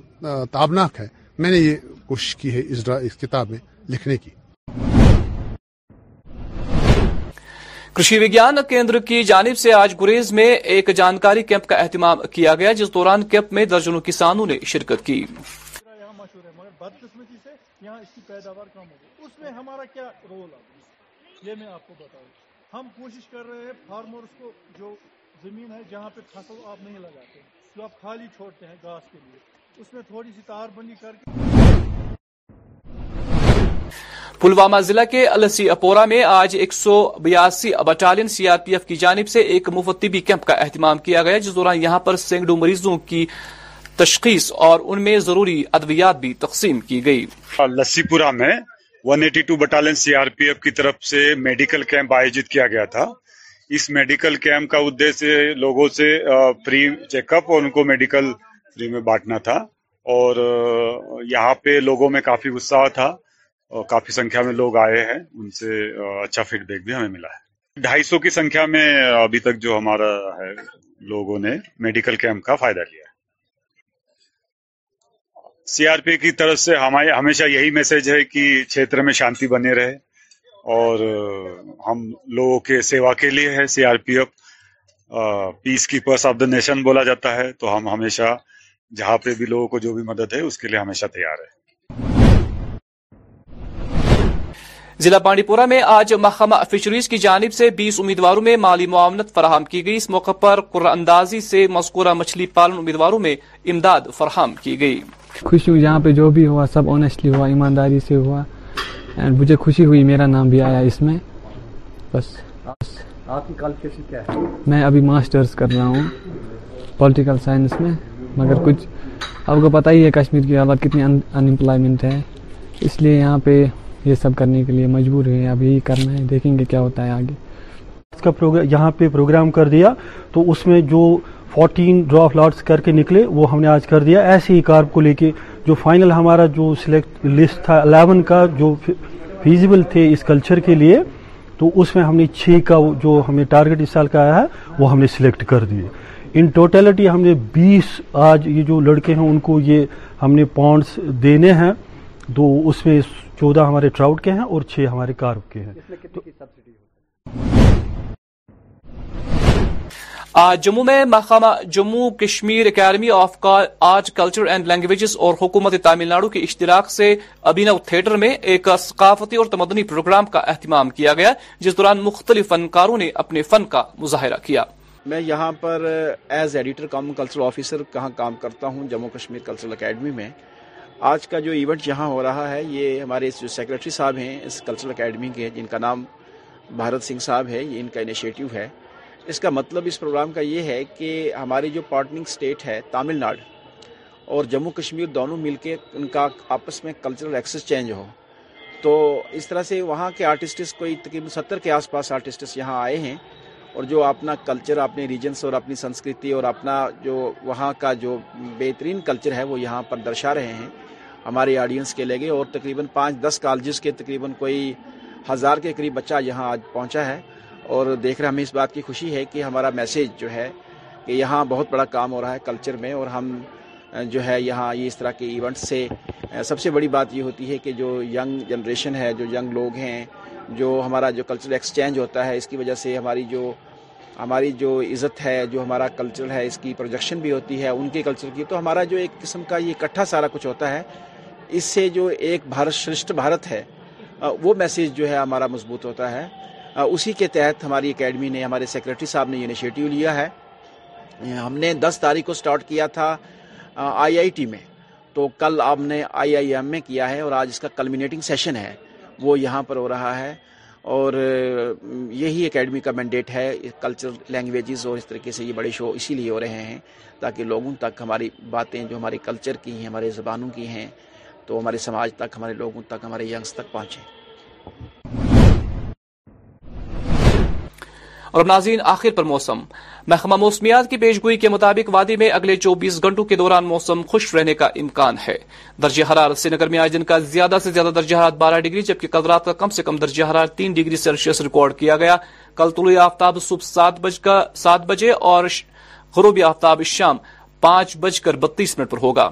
تابناک ہے میں نے یہ کوشش کی ہے اس کتاب میں لکھنے کی کرشی ویگیان کیندر کی جانب سے آج گریز میں ایک جانکاری کیمپ کا اہتمام کیا گیا جس دوران کیمپ میں درجنوں کسانوں نے شرکت کی یہاں سے یہاں اس کی پیداوار کم ہو گئی اس میں ہمارا کیا رول یہ میں آپ کو بتاؤں ہم کوشش کر رہے فارمرس کو جو زمین ہے جہاں پہ آپ نہیں لگاتے ہیں گاس کے لیے اس میں تھوڑی سی تار بندی کر کے پلوامہ ضلع کے السی اپورا میں آج ایک سو بیاسی battalion C R P F کی جانب سے ایک مفتی کیمپ کا اہتمام کیا گیا جس دوران یہاں پر سینگڑوں مریضوں کی تشخیص اور ان میں ضروری ادویات بھی تقسیم کی گئی لسی پورا میں battalion C R P F کی طرف سے میڈیکل کیمپ آیوجت کیا گیا تھا اس میڈیکل کیمپ کا لوگوں سے فری چیک اپ اور ان کو میڈیکل فری میں بانٹنا تھا اور یہاں پہ لوگوں میں کافی غصہ تھا کافی سنکھیا میں لوگ آئے ہیں ان سے اچھا فیڈ بیک بھی ہمیں ملا ہے ڈھائی سو کی سنکھیا میں ابھی تک جو ہمارا ہے لوگوں نے میڈیکل کیمپ کا فائدہ لیا سی آر پی کی طرف سے ہمارے ہمیشہ یہی میسج ہے کہ چھیتر میں شانتی بنے رہے اور ہم لوگوں کے سیوا کے لیے ہے C R P F peacekeepers of the nation بولا جاتا ہے تو ہم ہمیشہ جہاں پہ بھی لوگوں کو جو بھی مدد ہے اس کے لیے ہمیشہ تیار ہے ضلع بانڈی پورہ میں آج محکمہ فشریز کی جانب سے بیس امیدواروں میں مالی معاونت فراہم کی گئی اس موقع پر قرآن اندازی سے مذکورہ مچھلی پالن امیدواروں میں امداد فراہم کی گئی خوشی ہوئی جہاں پہ جو بھی ہوا سب اونیسٹلی ہوا ایمانداری سے ہوا اینڈ مجھے خوشی ہوئی میرا نام بھی آیا اس میں بس میں ابھی ماسٹرز کر رہا ہوں پولیٹیکل سائنس میں مگر کچھ آپ کو پتہ ہی ہے کشمیر کی علاقہ کتنی انپلائمنٹ ہے اس لیے یہاں پہ یہ سب کرنے کے لیے مجبور ہیں اب یہی کرنا ہے دیکھیں گے کیا ہوتا ہے آگے اس کا یہاں پہ پروگرام کر دیا تو اس میں جو فورٹین ڈراپ لاٹس کر کے نکلے وہ ہم نے آج کر دیا ایسے ہی کارب کو لے کے جو فائنل ہمارا جو سلیکٹ لسٹ تھا الیون کا جو فیزیبل تھے اس کلچر کے لیے تو اس میں ہم نے چھ کا جو ہم نے ٹارگیٹ اس سال کا آیا ہے وہ ہم نے سلیکٹ کر دیے ان ٹوٹلٹی ہم نے بیس آج یہ جو لڑکے ہیں ان کو یہ ہم نے پونڈس دینے ہیں تو اس میں چودہ ہمارے ٹراؤٹ کے ہیں اور چھ ہمارے کار کے ہیں جموں میں محکمہ Jammu Kashmir academy of art culture and languages اور حکومت تامل ناڈو کے اشتراک سے ابینو تھیٹر میں ایک ثقافتی اور تمدنی پروگرام کا اہتمام کیا گیا جس دوران مختلف فنکاروں نے اپنے فن کا مظاہرہ کیا میں یہاں پر ایز ایڈیٹر کام کلچرل آفیسر کہاں کام کرتا ہوں جموں کشمیر کلچرل اکیڈمی میں آج کا جو ایونٹ یہاں ہو رہا ہے یہ ہمارے جو سیکرٹری صاحب ہیں اس کلچرل اکیڈمی کے جن کا نام بھارت سنگھ صاحب ہے یہ ان کا انیشیٹو ہے اس کا مطلب اس پروگرام کا یہ ہے کہ ہماری جو پارٹننگ اسٹیٹ ہے تامل ناڈ اور جموں کشمیر دونوں مل کے ان کا آپس میں کلچرل ایکسس چینج ہو تو اس طرح سے وہاں کے آرٹسٹس کوئی تقریباً ستر کے آس پاس آرٹسٹس یہاں آئے ہیں اور جو اپنا کلچر اپنے ریجنس اور اپنی سنسکرتی اور اپنا جو وہاں کا جو بہترین کلچر ہے وہ یہاں پر درشا رہے ہیں ہمارے آڈینس کے لے گئے اور تقریباً پانچ دس کالجز کے تقریباً کوئی ہزار کے قریب بچہ یہاں آج پہنچا ہے اور دیکھ رہے ہمیں اس بات کی خوشی ہے کہ ہمارا میسیج جو ہے کہ یہاں بہت بڑا کام ہو رہا ہے کلچر میں اور ہم جو ہے یہاں یہ اس طرح کے ایونٹ سے سب سے بڑی بات یہ ہوتی ہے کہ جو ینگ جنریشن ہے جو ینگ لوگ ہیں جو ہمارا جو کلچر ایکسچینج ہوتا ہے اس کی وجہ سے ہماری جو ہماری جو عزت ہے جو ہمارا کلچر ہے اس کی پروجیکشن بھی ہوتی ہے ان کے کلچر کی تو ہمارا جو ایک قسم کا یہ اکٹھا سارا کچھ ہوتا ہے اس سے جو ایک بھارت شرشت بھارت ہے وہ میسیج جو ہے ہمارا مضبوط ہوتا ہے اسی کے تحت ہماری اکیڈمی نے ہمارے سیکرٹری صاحب نے انیشیٹو لیا ہے ہم نے دس تاریخ کو سٹارٹ کیا تھا آئی آئی ٹی میں تو کل آپ نے آئی آئی ایم میں کیا ہے اور آج اس کا کلمینیٹنگ سیشن ہے وہ یہاں پر ہو رہا ہے اور یہی اکیڈمی کا مینڈیٹ ہے کلچر لینگویجز اور اس طریقے سے یہ بڑے شو اسی لیے ہو رہے ہیں تاکہ لوگوں تک ہماری باتیں جو ہمارے کلچر کی ہیں ہمارے زبانوں کی ہیں تو ہمارے سماج تک تک تک ہمارے ہمارے لوگوں اور ناظرین آخر پر موسم محکمہ موسمیات کی پیشگوئی کے مطابق وادی میں اگلے چوبیس گھنٹوں کے دوران موسم خوش رہنے کا امکان ہے درجہ حرار سری نگر میں آج دن کا زیادہ سے زیادہ درجہ حرارت بارہ ڈگری جبکہ کل رات کا کم سے کم درجہ حرار تین ڈگری سیلسیس ریکارڈ کیا گیا کل طلوع آفتاب صبح سات بجے اور غروبی آفتاب شام پانچ بج کر بتیس منٹ پر ہوگا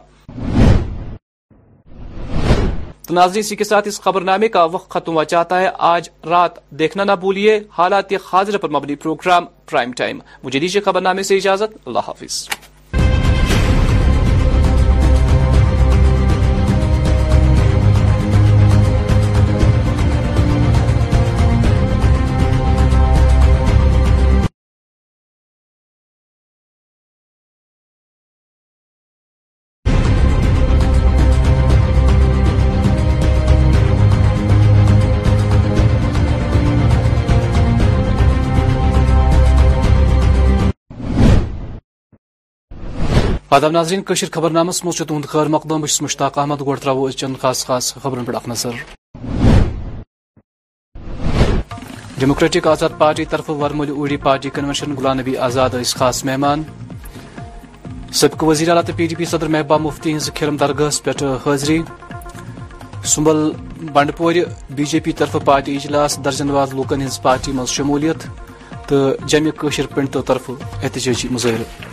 تو ناظرین اسی کے ساتھ اس خبرنامے کا وقت ختم ہوا چاہتا ہے آج رات دیکھنا نہ بھولیے حالات حاضر پر مبنی پروگرام پرائم ٹائم مجھے دیجیے خبرنامے سے اجازت اللہ حافظ آداب ناظرین کشیر خبر نامس مجھ تہد خیر مقدم بس مشتاق احمد گوڑ تراو خاص خاص خبرن پہ نظر ڈیموکریٹک آزاد پارٹی طرف ورمل اوڑی پارٹی کنونشن غلام نبی آزاد اس خاص مہمان سبق وزیر اعلیٰ پی ڈی پی صدر محبوبہ مفتی ہز کھیلم درگاہ پہ حاضری Sumbal Bandipore B J P طرف پارٹی اجلاس درجن لوکن ہز پارٹی مز شمولیت تو جمع كشر پنڈتو طرف احتجاجی مظاہرہ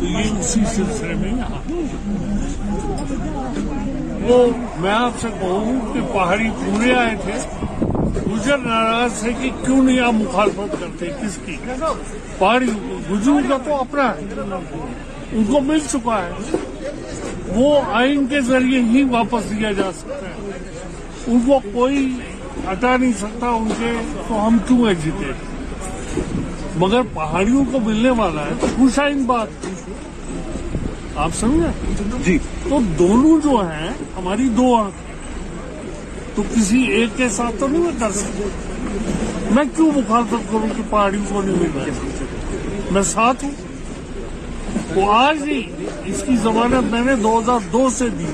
تو یہ اسی سلسلے میں یہاں وہ میں آپ سے کہوں کہ پہاڑی پورے آئے تھے گجر ناراض ہے کہ کیوں نہیں آپ مخالفت کرتے کس کی پہاڑی گجر کا تو اپنا ہے ان کو مل چکا ہے وہ آئین کے ذریعے ہی واپس لیا جا سکتا ہے ان کو کوئی ہٹا نہیں سکتا ان کے تو ہم کیوں ہے جیتے مگر پہاڑیوں کو ملنے والا ہے تو خوشائن بات آپ سمجھا جی تو دونوں جو ہیں ہماری دو آنکھ تو کسی ایک کے ساتھ تو نہیں میں کر سکتا میں کیوں مخالفت کروں کہ پہاڑی کو نہیں مل رہا میں ساتھ ہوں وہ آج ہی اس کی ضمانت میں نے دو ہزار دو سے دی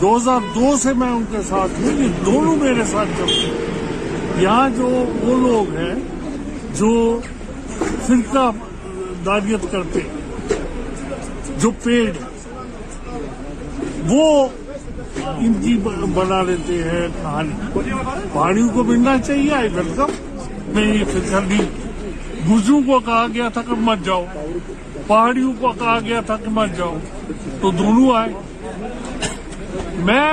دو ہزار دو سے میں ان کے ساتھ ہوں یہ دونوں میرے ساتھ جب یہاں جو وہ لوگ ہیں جو فرقہ داریت کرتے ہیں جو پیڑ وہ ان کی بنا لیتے ہیں کہانی پہاڑیوں کو ملنا چاہیے آئی ویلکم میں یہ فکر نہیں گزروں کو کہا گیا تھا کہ مت جاؤ پہاڑیوں کو کہا گیا تھا کہ مت جاؤ تو دونوں آئے میں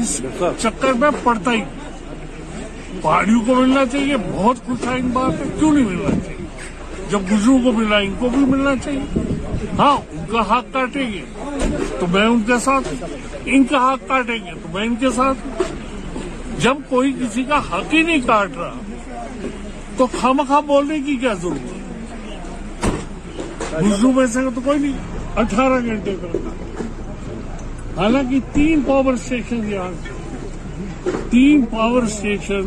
اس چکر میں پڑتا ہی پہاڑیوں کو ملنا چاہیے بہت خوش آئند بات ہے کیوں نہیں ملنا چاہیے جب گزروں کو ملنا ان کو بھی ملنا چاہیے ہاں ان کا حق کاٹیں گے تو میں ان کے ساتھ ان کا حق کاٹیں گے تو میں ان کے ساتھ جب کوئی کسی کا حق ہی نہیں کاٹ رہا تو خمخا بولنے کی کیا ضرورت ہے ہزرو میں سے تو کوئی نہیں اٹھارہ گھنٹے کا حالانکہ تین پاور اسٹیشن یہاں تین پاور اسٹیشن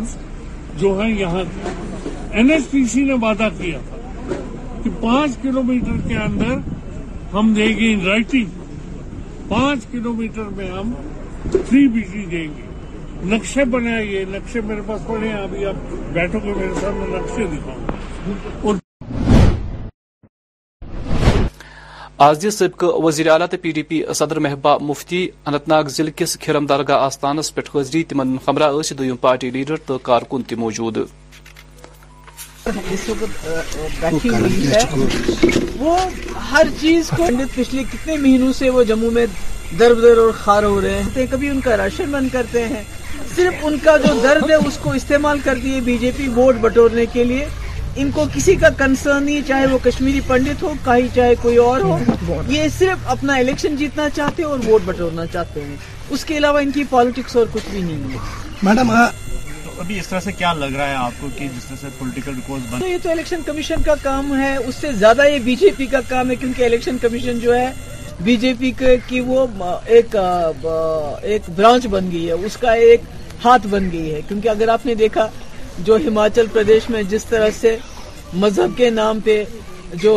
جو ہیں یہاں این ایس پی سی نے وعدہ کیا تھا کہ پانچ کلو میٹر کے اندر ہم دیں گے ان رائٹنگ پانچ کلو میٹر میں ہم تھری بی دیں گے نقشے بنائیے نقشے میرے پاس پڑے ہیں ابھی آپ بیٹھو گے میرے ساتھ میں نقشے دکھاؤں اور آز دس سبقہ وزیر اعلیٰ تو پی ڈی پی صدر محبہ مفتی اننت ناگ ضلع کس کھرم درگاہ آستانس پہ حاضری تمن ہمراہ دویم پارٹی لیڈر تو کارکن تی موجود وہ ہر چیز کو پچھلے کتنے مہینوں سے وہ جموں میں در بدر اور خار ہو رہے ہیں کبھی ان کا راشن بند کرتے ہیں صرف ان کا جو درد ہے اس کو استعمال کر دیے بی جے پی ووٹ بٹورنے کے لیے ان کو کسی کا کنسرن نہیں چاہے وہ کشمیری پنڈت ہو کہیں چاہے کوئی اور ہو یہ صرف اپنا الیکشن جیتنا چاہتے اور ووٹ بٹورنا چاہتے ہیں اس کے علاوہ ان کی پالیٹکس اور کچھ بھی نہیں ہے میڈم ہاں، ابھی اس طرح سے کیا لگ رہا ہے آپ کو کہ جس طرح سے پولیٹیکل یہ تو الیکشن کمیشن کا کام ہے اس سے زیادہ یہ بی جے پی کا کام ہے کیونکہ الیکشن کمیشن جو ہے بی جے پی کی وہ ایک برانچ بن گئی ہے اس کا ایک ہاتھ بن گئی ہے کیونکہ اگر آپ نے دیکھا جو ہماچل پردیش میں جس طرح سے مذہب کے نام پہ جو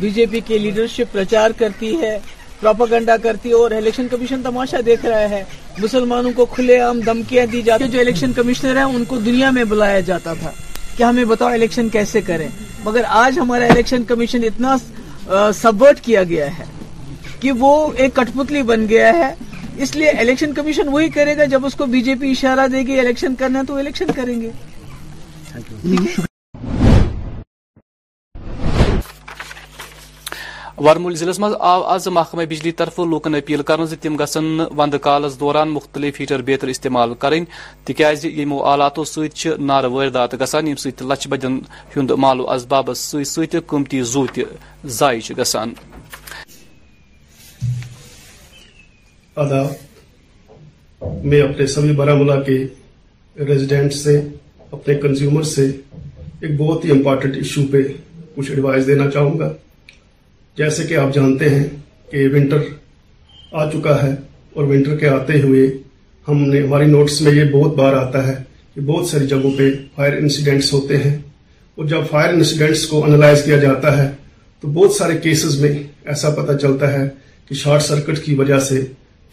بی جے پی لیڈرشپ پرچار کرتی ہے پروپاگنڈا کرتی ہے اور الیکشن کمیشن تماشا دیکھ رہا ہے مسلمانوں کو کھلے عام دھمکیاں دی جاتی جو الیکشن کمیشنر ہیں ان کو دنیا میں بلایا جاتا تھا کہ ہمیں بتاؤ الیکشن کیسے کریں مگر آج ہمارا الیکشن کمیشن اتنا سبورٹ کیا گیا ہے کہ وہ ایک کٹپتلی بن گیا ہے اس لیے الیکشن کمیشن وہی کرے گا جب اس کو بی جے پی اشارہ دے گی الیکشن کرنا تو الیکشن کریں گے وارمول ضلع مز آو آز محکمہ بجلی طرف لوکن اپیل کر تم گھن وند کالس دوران مختلف ہیٹر بہتر استعمال کریں تاز یمو آلاتو نار واردات گسان یم ست لچھ بدین ہند مالو اسباب ست قمتی زو میں اپنے سبھی گارمول کے سے سے اپنے کنزیومر ایک بہت ہی امپارٹنٹ ایشو پہ کچھ ایڈوائز دینا چاہوں گا جیسے کہ آپ جانتے ہیں کہ ونٹر آ چکا ہے اور ونٹر کے آتے ہوئے ہم نے ہماری نوٹس میں یہ بہت بار آتا ہے کہ بہت ساری جگہوں پہ فائر انسیڈنٹس ہوتے ہیں اور جب فائر انسیڈنٹس کو انالائز کیا جاتا ہے تو بہت سارے کیسز میں ایسا پتہ چلتا ہے کہ شارٹ سرکٹ کی وجہ سے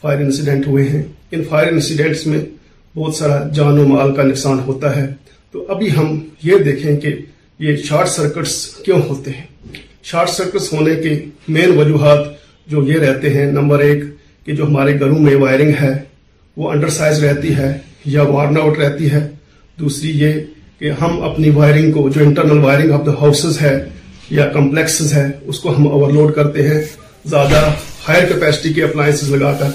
فائر انسیڈنٹ ہوئے ہیں ان فائر انسیڈنٹس میں بہت سارا جان و مال کا نقصان ہوتا ہے تو ابھی ہم یہ دیکھیں کہ یہ شارٹ سرکٹس کیوں ہوتے ہیں شارٹ سرکٹس ہونے کے مین وجوہات جو یہ رہتے ہیں نمبر ایک کہ جو ہمارے گھروں میں وائرنگ ہے وہ انڈر سائز رہتی ہے یا وارن آؤٹ رہتی ہے دوسری یہ کہ ہم اپنی وائرنگ کو جو internal wiring of the houses ہے یا کمپلیکسز ہے اس کو ہم اوور لوڈ کرتے ہیں زیادہ ہائر کیپیسٹی کے اپلائنسز لگا کر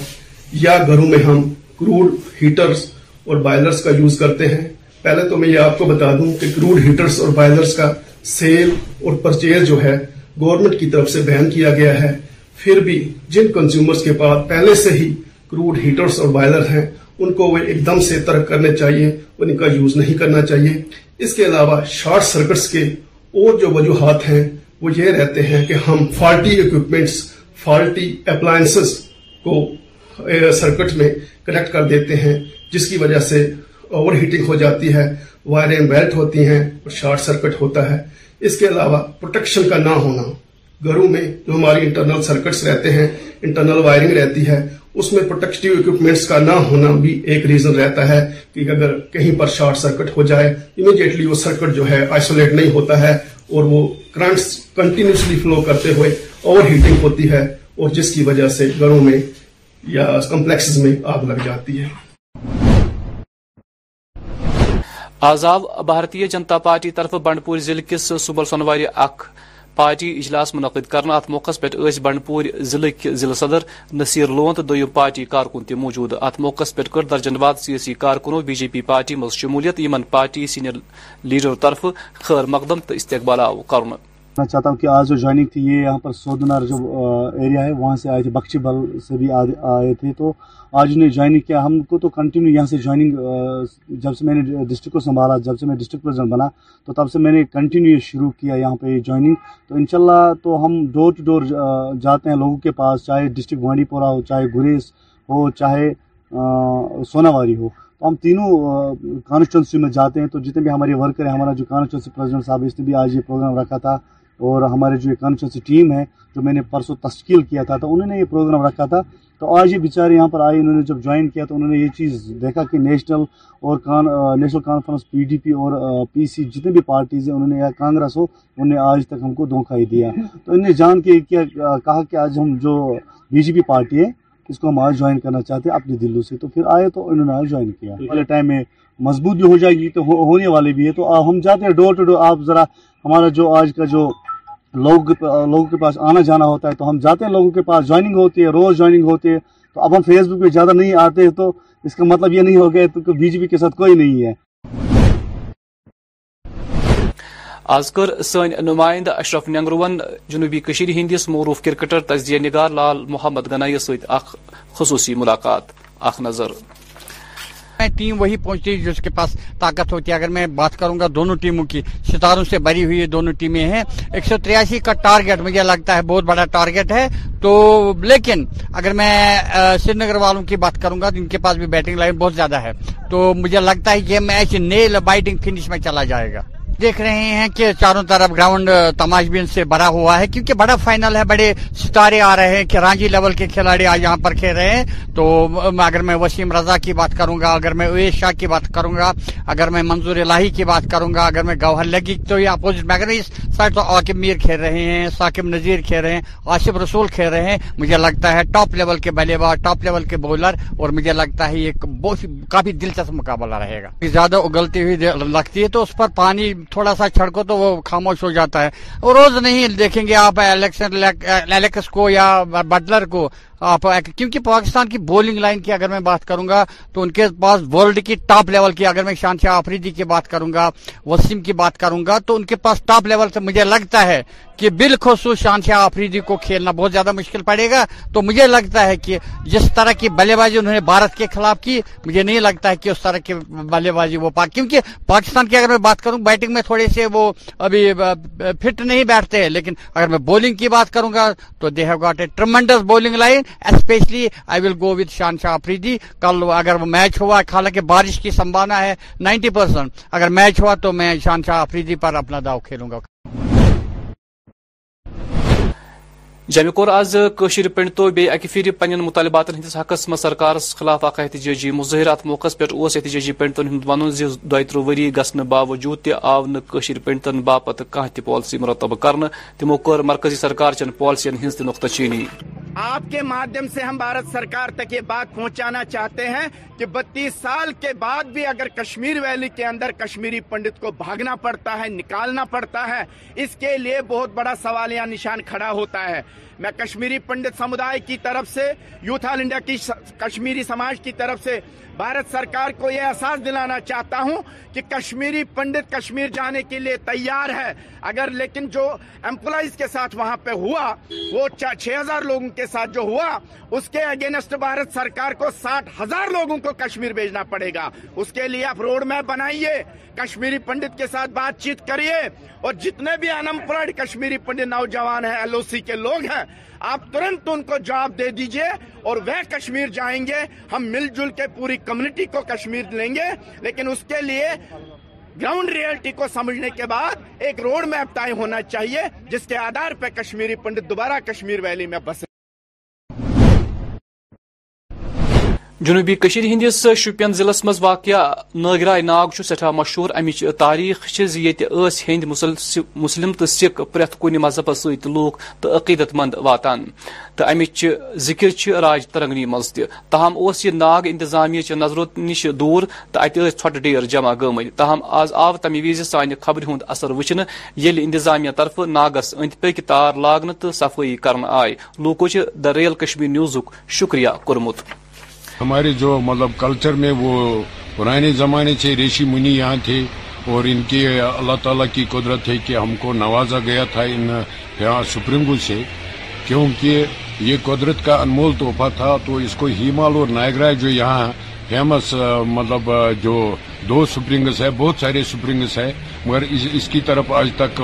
یا گھروں میں ہم کروڈ ہیٹرز اور بائلرز کا یوز کرتے ہیں پہلے تو میں یہ آپ کو بتا دوں کہ کروڈ ہیٹرز اور بائلرز کا سیل اور پرچیز جو ہے گورنمنٹ کی طرف سے بہن کیا گیا ہے پھر بھی جن کنزیومرز کے پاس پہلے سے ہی کروڈ ہیٹرز اور بائلر ہیں ان کو وہ ایک دم سے ترک کرنے چاہیے ان کا یوز نہیں کرنا چاہیے اس کے علاوہ شارٹ سرکٹس کے اور جو وجوہات ہیں وہ یہ رہتے ہیں کہ ہم فالٹی اکوپمنٹس فالٹی اپلائنسز کو سرکٹ میں کنیکٹ کر دیتے ہیں جس کی وجہ سے اوور ہیٹنگ ہو جاتی ہے وائریں بیلٹ ہوتی ہیں اور شارٹ سرکٹ ہوتا ہے اس کے علاوہ پروٹیکشن کا نہ ہونا گھروں میں جو ہماری انٹرنل سرکٹس رہتے ہیں انٹرنل وائرنگ رہتی ہے اس میں پروٹیکٹیو اکوپمنٹس کا نہ ہونا بھی ایک ریزن رہتا ہے کہ اگر کہیں پر شارٹ سرکٹ ہو جائے امیڈیٹلی وہ سرکٹ جو ہے آئسولیٹ نہیں ہوتا ہے اور وہ کرنٹس کنٹینیوسلی فلو کرتے ہوئے اوور ہیٹنگ ہوتی ہے اور جس کی وجہ سے گھروں میں یا کمپلیکسز میں آگ لگ جاتی ہے آز آو بھارتیہ جنتا پارٹی طرف بن پور ضلع کس صبل سنواری اخ پارٹی اجلاس منعقد کرنا ات موقع پہ بنڈور ضلع کے ضلع صدر نصیر لون تو دیم پارٹی کارکن تہ موجود ات موقع پہ کر درجن واد سیاسی کارکنوں بی جے پی پارٹی مز شمولیت یون پارٹی سینئر لیڈرو طرف خیر مقدم تو استقبال آو كر میں چاہتا ہوں کہ آج جو جوائننگ تھی یہ یہاں پر سودنار جو ایریا ہے وہاں سے آئے تھے بخشی بل سے بھی آئے تھے تو آج انہیں جوائننگ کیا ہم کو تو کنٹینیو یہاں سے جوائننگ جب سے میں نے ڈسٹرک کو سنبھالا جب سے میں ڈسٹرک پریزیڈنٹ بنا تو تب سے میں نے کنٹینیو یہ شروع کیا یہاں پہ یہ تو انشاءاللہ تو ہم ڈور ٹو ڈور جاتے ہیں لوگوں کے پاس چاہے ڈسٹرک بانڈی پورہ ہو چاہے گریز ہو چاہے سوناواری ہو تو ہم تینوں کانسٹیچوئنسی میں جاتے ہیں تو جتنے بھی ہمارے ورکر ہیں ہمارا جو کانسٹیونسی پریزیڈنٹ صاحب اس نے بھی آج یہ پروگرام رکھا تھا اور ہمارے جو کانفرنس ٹیم ہے جو میں نے پرسوں تشکیل کیا تھا تو انہوں نے یہ پروگرام رکھا تھا تو آج یہ بیچارے یہاں پر آئے انہوں نے جب جوائن کیا تو انہوں نے یہ چیز دیکھا کہ نیشنل اور National Conference P D P اور پی سی جتنے بھی پارٹیز ہیں انہوں نے یا کانگریس ہو انہوں نے آج تک ہم کو دھوکہ ہی دیا تو انہوں نے جان کے کیا کہا کہ آج ہم جو بی جے پی پارٹی ہے اس کو ہم آج جوائن کرنا چاہتے ہیں اپنے دلوں سے تو پھر آئے تو انہوں نے آج جوائن کیا ٹائم جی۔ میں مضبوط بھی ہو جائے گی تو ہونے والے بھی ہے تو ہم جاتے ہیں ڈور ٹو ڈور آپ ذرا ہمارا جو آج کا جو لوگ لوگوں کے پاس آنا جانا ہوتا ہے تو ہم جاتے ہیں لوگوں کے پاس جوائننگ ہوتی ہے روز جوائننگ ہوتی ہے تو اب ہم فیس بک پہ زیادہ نہیں آتے تو اس کا مطلب یہ نہیں ہو گیا تو بی جے پی کے ساتھ کوئی نہیں ہے آز کر سن نمائند اشرف نینگروون جنوبی کشیر ہندس معروف کرکٹر تجزیہ نگار لال محمد گنایی ست خصوصی ملاقات اخ نظر ٹیم وہی پہنچتی جس کے پاس طاقت ہوتی ہے اگر میں بات کروں گا دونوں ٹیموں کی ستاروں سے بری ہوئی دونوں ٹیمیں ہیں ایک سو تریاسی کا ٹارگٹ مجھے لگتا ہے بہت بڑا ٹارگٹ ہے تو لیکن اگر میں سری نگر والوں کی بات کروں گا تو ان کے پاس بھی بیٹنگ لائن بہت زیادہ ہے تو مجھے لگتا ہے یہ میچ نیل بائٹنگ فینش میں چلا جائے گا دیکھ رہے ہیں کہ چاروں طرف گراؤنڈ تماش بین سے بڑا ہوا ہے کیونکہ بڑا فائنل ہے بڑے ستارے آ رہے ہیں کہ رانجی لیول کے کھلاڑی کھیل رہے ہیں تو اگر میں وسیم رضا کی بات کروں گا اگر میں اویش شاہ کی بات کروں گا اگر میں منظور الہی کی بات کروں گا اگر میں گوہر لگی تو یہ اپوزٹ میں اگر اس سائڈ تو عاقب میر کھیل رہے ہیں ساکم نذیر کھیل رہے ہیں آصف رسول کھیل رہے ہیں مجھے لگتا ہے ٹاپ لیول کے بلے باز ٹاپ لیول کے بولر اور مجھے لگتا ہے یہ کافی دلچسپ مقابلہ رہے گا زیادہ اگلتی ہوئی لگتی ہے تو اس پر پانی تھوڑا سا چھڑکو تو وہ خاموش ہو جاتا ہے روز نہیں دیکھیں گے آپ الیکس کو یا بٹلر کو کیونکہ پاکستان کی بولنگ لائن کی اگر میں بات کروں گا تو ان کے پاس ورلڈ کی ٹاپ لیول کی اگر میں شان شاہ آفریدی کی بات کروں گا وسیم کی بات کروں گا تو ان کے پاس ٹاپ لیول سے مجھے لگتا ہے کہ بالخصوص شان شاہ آفریدی کو کھیلنا بہت زیادہ مشکل پڑے گا تو مجھے لگتا ہے کہ جس طرح کی بلے بازی انہوں نے بھارت کے خلاف کی مجھے نہیں لگتا ہے کہ اس طرح کی بلے بازی وہ پاک کیونکہ پاکستان کی اگر میں بات کروں بیٹنگ میں تھوڑے سے وہ ابھی فٹ نہیں بیٹھتے ہیں لیکن اگر میں بولنگ کی بات کروں گا تو they have got a tremendous bowling line especially I will go with Shan Shah Afridi کل اگر وہ میچ ہوا حالانکہ بارش کی سمبھانا ہے نائنٹی پرسینٹ اگر میچ ہوا تو میں شان شاہ افریدی پر اپنا داؤ کھیلوں گا جمہ کور آز کشیر پنڈ تو بی اکی پھر پن مطالبات ہندس حقس میں سرکار خلاف اخ احتجاجی مظاہرہ ات موقع پہ اس احتجاجی پنڈتن ہند ون دی تر وری گھنہ باوجود تو آشر پنڈتن باپت کھانہ پالسی مرتب کرنے تمو کر مرکزی سرکار چن پالسی ہند تہ نقطہ چینی آپ کے مادھیم سے ہم بھارت سرکار تک یہ بات پہنچانا چاہتے ہیں کہ بتیس سال کے بعد بھی اگر کشمیر ویلی کے اندر کشمیری پنڈت کو بھاگنا پڑتا ہے نکالنا پڑتا ہے اس کے لیے بہت بڑا سوال یا نشان کھڑا ہوتا ہے میں کشمیری پنڈت سمدھائے کی طرف سے یوتھ آل انڈیا کی کشمیری سماج کی طرف سے بھارت سرکار کو یہ احساس دلانا چاہتا ہوں کہ کشمیری پنڈت کشمیر جانے کے لیے تیار ہے اگر لیکن جو امپلوئز کے ساتھ وہاں پہ ہوا وہ چھ ہزار لوگوں کے ساتھ جو ہوا اس کے اگینسٹ بھارت سرکار کو ساٹھ ہزار لوگوں کو کشمیر بھیجنا پڑے گا اس کے لیے آپ روڈ میپ بنائیے کشمیری پنڈت کے ساتھ بات چیت کریے اور جتنے بھی انمپلائڈ کشمیری پنڈت نوجوان ہیں ایل او سی کے لوگ ہیں آپ ترنت ان کو جواب دے دیجئے اور وہ کشمیر جائیں گے ہم مل جل کے پوری کمیونٹی کو کشمیر لیں گے لیکن اس کے لیے گراؤنڈ ریئلٹی کو سمجھنے کے بعد ایک روڈ میپ طے ہونا چاہیے جس کے آدھار پہ کشمیری پنڈت دوبارہ کشمیر ویلی میں بسے جنوبی کشیر ہندس شپین ضلعس مز واقع ناگرائے ناگ سٹھا مشہور امچ تاریخ یت ہند مسلم تو سکھ پریت کن مذہب ست تو عقیدت مند واتان تو امچ ذکر راج ترنگنی مز تاہم اس یہ ناگ انتظامیہ چہ نظر نش دور ات ٹھن ڈیر جمع گمت تاہم آز آو تمہ وز سانہ خبر ہند اثر وچن انتظامیہ طرف ناگس اند پک تار لاگن تو صفائی کرنے آئے لوکو د ر ریل کشمیر نیوزک شکریہ کورمت ہمارے جو مطلب کلچر میں وہ پرانے زمانے سے ریشی منی یہاں تھے اور ان کی اللہ تعالیٰ کی قدرت ہے کہ ہم کو نوازا گیا تھا ان یہاں سپریم کو سے کیونکہ یہ قدرت کا انمول تحفہ تھا تو اس کو ہیمال اور نائگرا جو یہاں فیمس مطلب جو دو سپرنگس ہے بہت سارے سپرنگس ہیں مگر اس کی طرف آج تک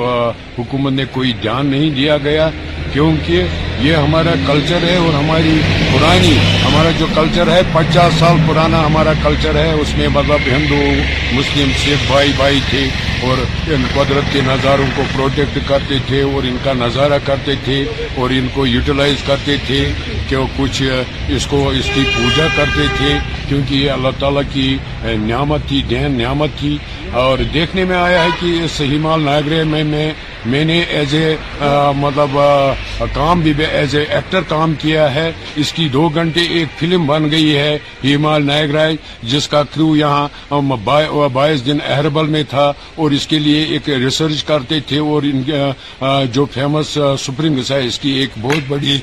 حکومت نے کوئی دھیان نہیں دیا گیا کیونکہ یہ ہمارا کلچر ہے اور ہماری پرانی ہمارا جو کلچر ہے پچاس سال پرانا ہمارا کلچر ہے اس میں مطلب ہندو مسلم سکھ بھائی بھائی تھے اور ان قدرت کے نظاروں کو پروٹیکٹ کرتے تھے اور ان کا نظارہ کرتے تھے اور ان کو یوٹیلائز کرتے تھے کہ وہ کچھ اس کو اس کی پوجا کرتے تھے کیونکہ یہ اللہ تعالیٰ کی نعمت تھی دین نعمت کی اور دیکھنے میں آیا ہے کہ اس ہیمال ناگرے میں میں میں نے ایز اے مطلب کام بھی ایز اے ایکٹر کام کیا ہے اس کی دو گھنٹے ایک فلم بن گئی ہے ہیمال نایگر جس کا کرو یہاں بائیس دن اہربل میں تھا اور اس کے لیے ایک ریسرچ کرتے تھے اور جو فیمس سپرنگس ہے اس کی ایک بہت بڑی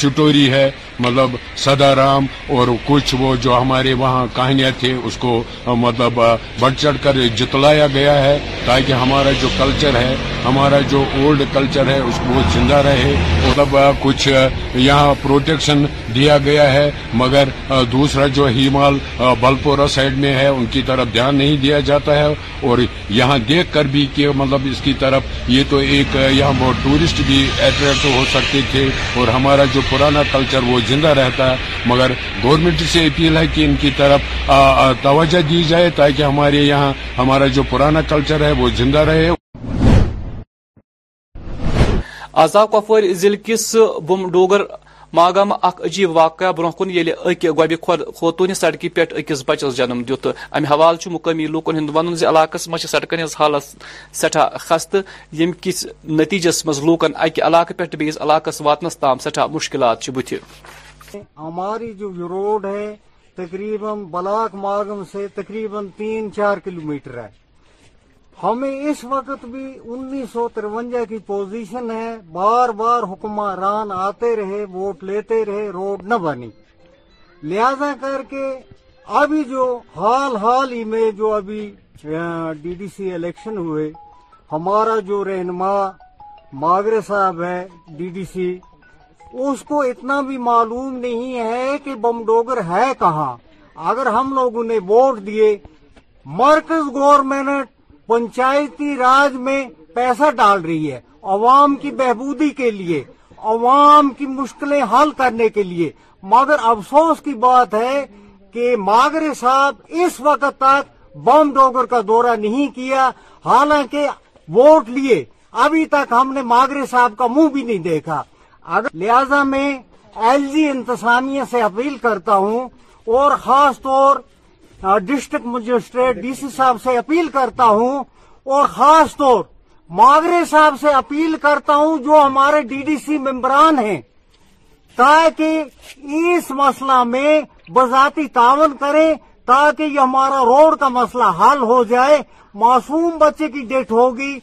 سٹوری ہے مطلب سدا رام اور کچھ وہ جو ہمارے وہاں کہانیاں تھے اس کو مطلب بڑھ چڑھ کر جتلایا گیا ہے تاکہ ہمارا جو کلچر ہے ہمارا جو اولڈ کلچر ہے اس کو وہ زندہ رہے مطلب کچھ یہاں پروٹیکشن دیا گیا ہے مگر دوسرا جو ہیمال بلپورا سائڈ میں ہے ان کی طرف دھیان نہیں دیا جاتا ہے اور یہاں دیکھ کر بھی کہ مطلب اس کی طرف یہ تو ایک یہاں بہت ٹورسٹ بھی اٹریکٹ ہو سکتے تھے اور ہمارا جو پرانا کلچر وہ زندہ رہتا ہے ہے مگر گورنمنٹ سے اپیل کہ ان کی طرف توجہ دی جائے تاکہ ہمارے یہاں ہمارا جو پرانا کلچر ہے وہ زندہ رہے آزا کپور ضلع کس بم ڈوگر ماگام اخ عجیب واقعہ برہ كن گوبہ خود خوتون س پہ اکس بچس جنم دُت امہ مقامی لوکن ہند ون كے علاقہ مجھے سڑکن ہز حالت سٹھا خستہ یم کس نتیجس مز لوکن اکہ علاقہ پہ بیس علاقہ واتنس تام سٹھا مشکلات بت ہماری جو روڈ ہے تقریباً بلاک مارگم سے تقریباً تین چار کلومیٹر ہے ہمیں اس وقت بھی انیس سو ترونجا کی پوزیشن ہے بار بار حکمران آتے رہے ووٹ لیتے رہے روڈ نہ بنی لہذا کر کے ابھی جو حال حال ہی میں جو ابھی ڈی ڈی سی الیکشن ہوئے ہمارا جو رہنما ماگرے صاحب ہے ڈی ڈی سی اس کو اتنا بھی معلوم نہیں ہے کہ بم ڈوگر ہے کہاں اگر ہم لوگوں نے ووٹ دیے مرکز گورنمنٹ پنچایتی راج میں پیسہ ڈال رہی ہے عوام کی بہبودی کے لیے عوام کی مشکلیں حل کرنے کے لیے مگر افسوس کی بات ہے کہ ماگرے صاحب اس وقت تک بم ڈوگر کا دورہ نہیں کیا حالانکہ ووٹ لیے ابھی تک ہم نے ماگرے صاحب کا منہ بھی نہیں دیکھا اگر لہذا میں ایل جی انتظامیہ سے اپیل کرتا ہوں اور خاص طور ڈسٹرکٹ مجسٹریٹ ڈی سی صاحب سے اپیل کرتا ہوں اور خاص طور ماورے صاحب سے اپیل کرتا ہوں جو ہمارے ڈی ڈی سی ممبران ہیں تاکہ اس مسئلہ میں بذاتی تعاون کریں تاکہ یہ ہمارا روڈ کا مسئلہ حل ہو جائے معصوم بچے کی ڈیتھ ہوگی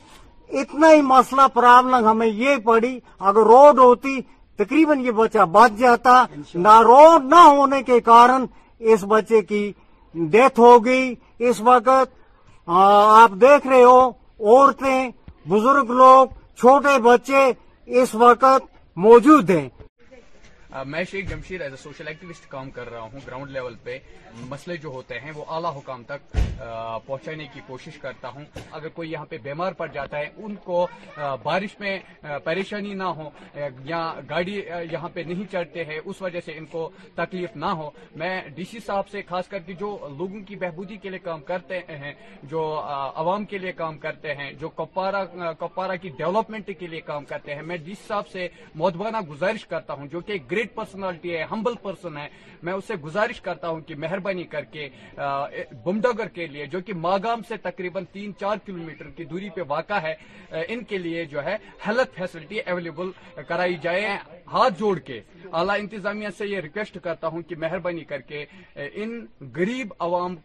اتنا ہی مسئلہ پرابلم ہمیں یہ پڑی اگر روڈ ہوتی تقریباً یہ بچہ بچ جاتا نہ روڈ نہ ہونے کے کارن اس بچے کی ڈیتھ ہو گئی اس وقت آپ دیکھ رہے ہو عورتیں بزرگ لوگ چھوٹے بچے اس وقت موجود ہیں میں Sheikh Jamshed as a social activist کام کر رہا ہوں گراؤنڈ لیول پہ مسئلے جو ہوتے ہیں وہ اعلیٰ حکام تک پہنچانے کی کوشش کرتا ہوں اگر کوئی یہاں پہ بیمار پڑ جاتا ہے ان کو بارش میں پریشانی نہ ہو یا گاڑی یہاں پہ نہیں چڑھتے ہیں اس وجہ سے ان کو تکلیف نہ ہو میں ڈی سی صاحب سے خاص کر کے جو لوگوں کی بہبودی کے لیے کام کرتے ہیں جو عوام کے لیے کام کرتے ہیں جو کپوارا کپوارا کی ڈیولپمنٹ کے لیے کام کرتے ہیں میں ڈی سی صاحب سے مودبانہ گزارش کرتا ہوں جو کہ گریٹ گریٹ پرسنالٹی ہے ہمبل پرسن ہے میں اسے گزارش کرتا ہوں کہ مہربانی کر کے بمڈاگر کے لیے جو کہ ماگام سے تقریباً تین چار کلومیٹر کی دوری پہ واقع ہے ان کے لیے جو ہے ہیلتھ فیسلٹی اویلیبل کرائی جائے ہاتھ جوڑ کے اعلی انتظامیہ سے یہ ریکویسٹ کرتا ہوں کہ مہربانی کر کے ان غریب عوام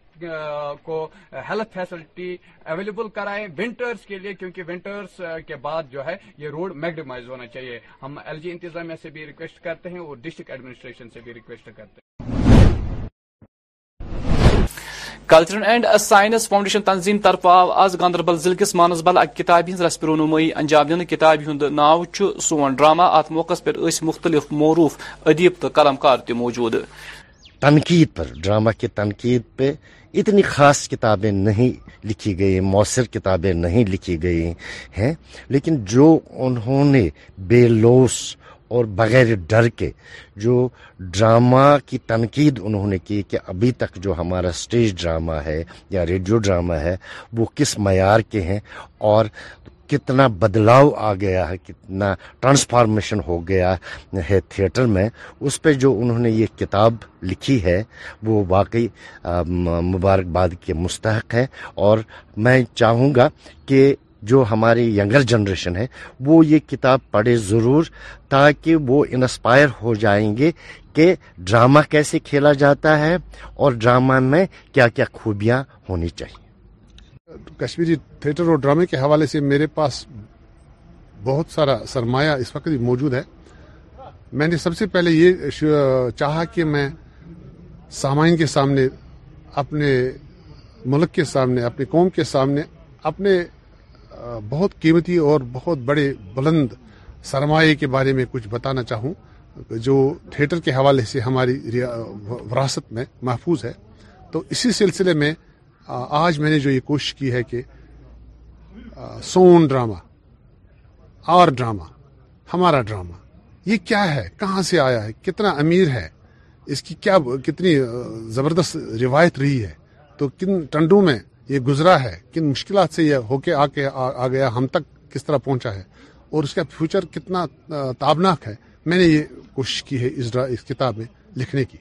کو ہیلتھ فیسلٹی اویلیبل کرائیں ونٹرز کے لیے کیونکہ ونٹرز کے بعد جو ہے یہ روڈ میگڈیمائز ہونا چاہیے ہم ایل جی انتظامیہ سے بھی ریکویسٹ کرتے ہیں اور ڈسٹرکٹ ایڈمنسٹریشن سے بھی ریکویسٹ کرتے ہیں کلچرل اینڈ سائنس فاؤنڈیشن تنظیم طرف آو آز گاندربل ضلع کس مانسبل اک کتاب ہند رسپ رونمائی انجام دن کتاب ہند ناو چھ سون ڈرامہ ات موقع پر اس مختلف معروف ادیب تو قلمکار تہ موجود تنقید پر ڈرامہ کی تنقید پہ اتنی خاص کتابیں نہیں لکھی گئی مؤثر کتابیں نہیں لکھی گئی ہیں لیکن جو انہوں نے بے لوس اور بغیر ڈر کے جو ڈرامہ کی تنقید انہوں نے کی کہ ابھی تک جو ہمارا اسٹیج ڈرامہ ہے یا ریڈیو ڈرامہ ہے وہ کس معیار کے ہیں اور کتنا بدلاؤ آ گیا ہے کتنا ٹرانسفارمیشن ہو گیا ہے تھیٹر میں اس پہ جو انہوں نے یہ کتاب لکھی ہے وہ واقعی مبارکباد کے مستحق ہے اور میں چاہوں گا کہ جو ہماری ینگر جنریشن ہے وہ یہ کتاب پڑھے ضرور تاکہ وہ انسپائر ہو جائیں گے کہ ڈرامہ کیسے کھیلا جاتا ہے اور ڈرامہ میں کیا کیا خوبیاں ہونی چاہیے کشمیری تھیٹر اور ڈرامے کے حوالے سے میرے پاس بہت سارا سرمایہ اس وقت بھی موجود ہے میں نے سب سے پہلے یہ چاہا کہ میں سامعین کے سامنے اپنے ملک کے سامنے اپنے قوم کے سامنے اپنے بہت قیمتی اور بہت بڑے بلند سرمایہ کے بارے میں کچھ بتانا چاہوں جو تھیٹر کے حوالے سے ہماری وراثت میں محفوظ ہے تو اسی سلسلے میں آج میں نے جو یہ کوشش کی ہے کہ سون ڈرامہ اور ڈرامہ ہمارا ڈرامہ یہ کیا ہے کہاں سے آیا ہے کتنا امیر ہے اس کی کیا کتنی زبردست روایت رہی ہے تو کن ٹنڈوں میں یہ گزرا ہے کن مشکلات سے یہ ہو کے آ کے آ گیا ہم تک کس طرح پہنچا ہے اور اس کا فیوچر کتنا تابناک ہے میں نے یہ کوشش کی ہے اس کتاب میں لکھنے کی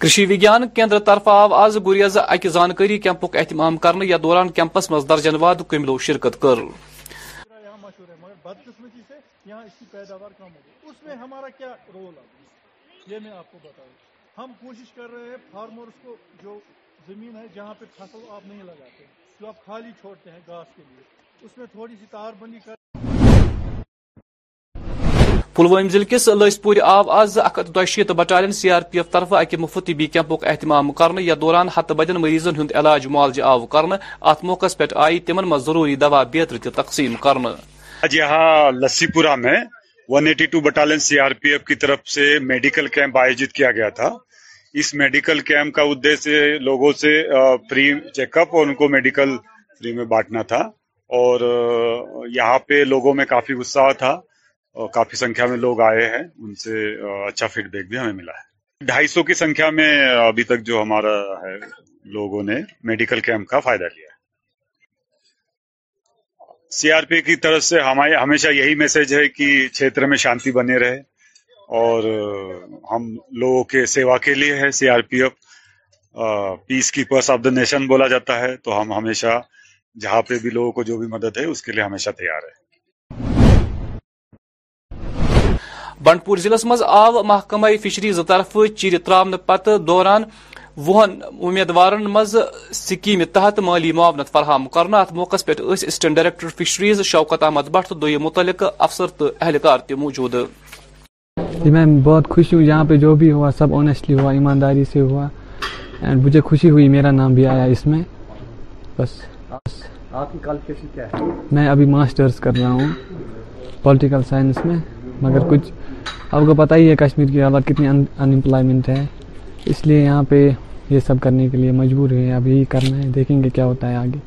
کرشی وگیان کیندر طرف آو آز گریزا اک جانکاری کیمپ کو اہتمام کرنا یا دوران کیمپس میں درجن واد کمبلو شرکت کر ہم کوشش کر رہے ہیں فارمرس کو جو زمین ہے جہاں پہ آپ نہیں لگاتے ہیں گاس کے لیے اس میں تھوڑی سی تار کر پلوام ضلع آو آز آؤ ہتھ اکتوشت battalion C R P F طرفہٕ اکی مفت طبی کیمپ اہتمام کرنے یا دوران ہت بدین مریض ہند علاج آو آؤ کرنا اف موقع آیہِ آئی منٛز ضروری دوا بیترِ تہِ تقسیم کرنا آج یہاں لسی میں one eighty two battalion C R P F کی طرف سے میڈیکل کیمپ آیوجت کیا گیا تھا اس میڈیکل کیمپ کا ادیش لوگوں سے فری چیک اپ اور ان کو میڈیکل فری میں بانٹنا تھا اور یہاں پہ لوگوں میں کافی غصہ تھا کافی سنکھیا میں لوگ آئے ہیں ان سے اچھا فیڈ بیک بھی ہمیں ملا ہے ڈھائی سو کی سنکھیا میں ابھی تک جو ہمارا ہے لوگوں نے میڈیکل کیمپ کا فائدہ لیا سی آر پی کی طرف سے ہمارے ہمیشہ یہی میسج ہے کہ چھیتر میں شانتی بنے رہے اور ہم لوگوں کے سیوا کے لیے ہے C R P F peacekeepers of the nation بولا جاتا ہے تو ہم ہمیشہ جہاں پہ بھی لوگوں کو جو بھی مدد ہے اس کے لیے ہمیشہ تیار ہے بنڈ پور ضلع مز آو محکمہ فشرز طرف چیر ترا پتہ دوران وہن امیدوارن مز سکیم تحت مالی معاونت فراہم کرنا ات موقع پہ assistant director fisheries Shaukat Ahmad Bhat متعلق افسر تو اہلکار تہ موجود جی، بہت خوش ہوں یہاں پہ جو بھی ہوا سب آنیسٹلی ہوا ایمانداری سے ہوا اینڈ مجھے خوشی ہوئی میرا نام بھی آیا اس میں بس میں ابھی ماسٹرس کر رہا ہوں پولیٹیکل سائنس میں مگر کچھ آپ کو پتہ ہی ہے کشمیر کے علاوہ کتنی ان امپلائمنٹ ہے اس لیے یہاں پہ یہ سب کرنے کے لیے مجبور ہیں اب یہی کرنا ہے دیکھیں گے کیا ہوتا ہے آگے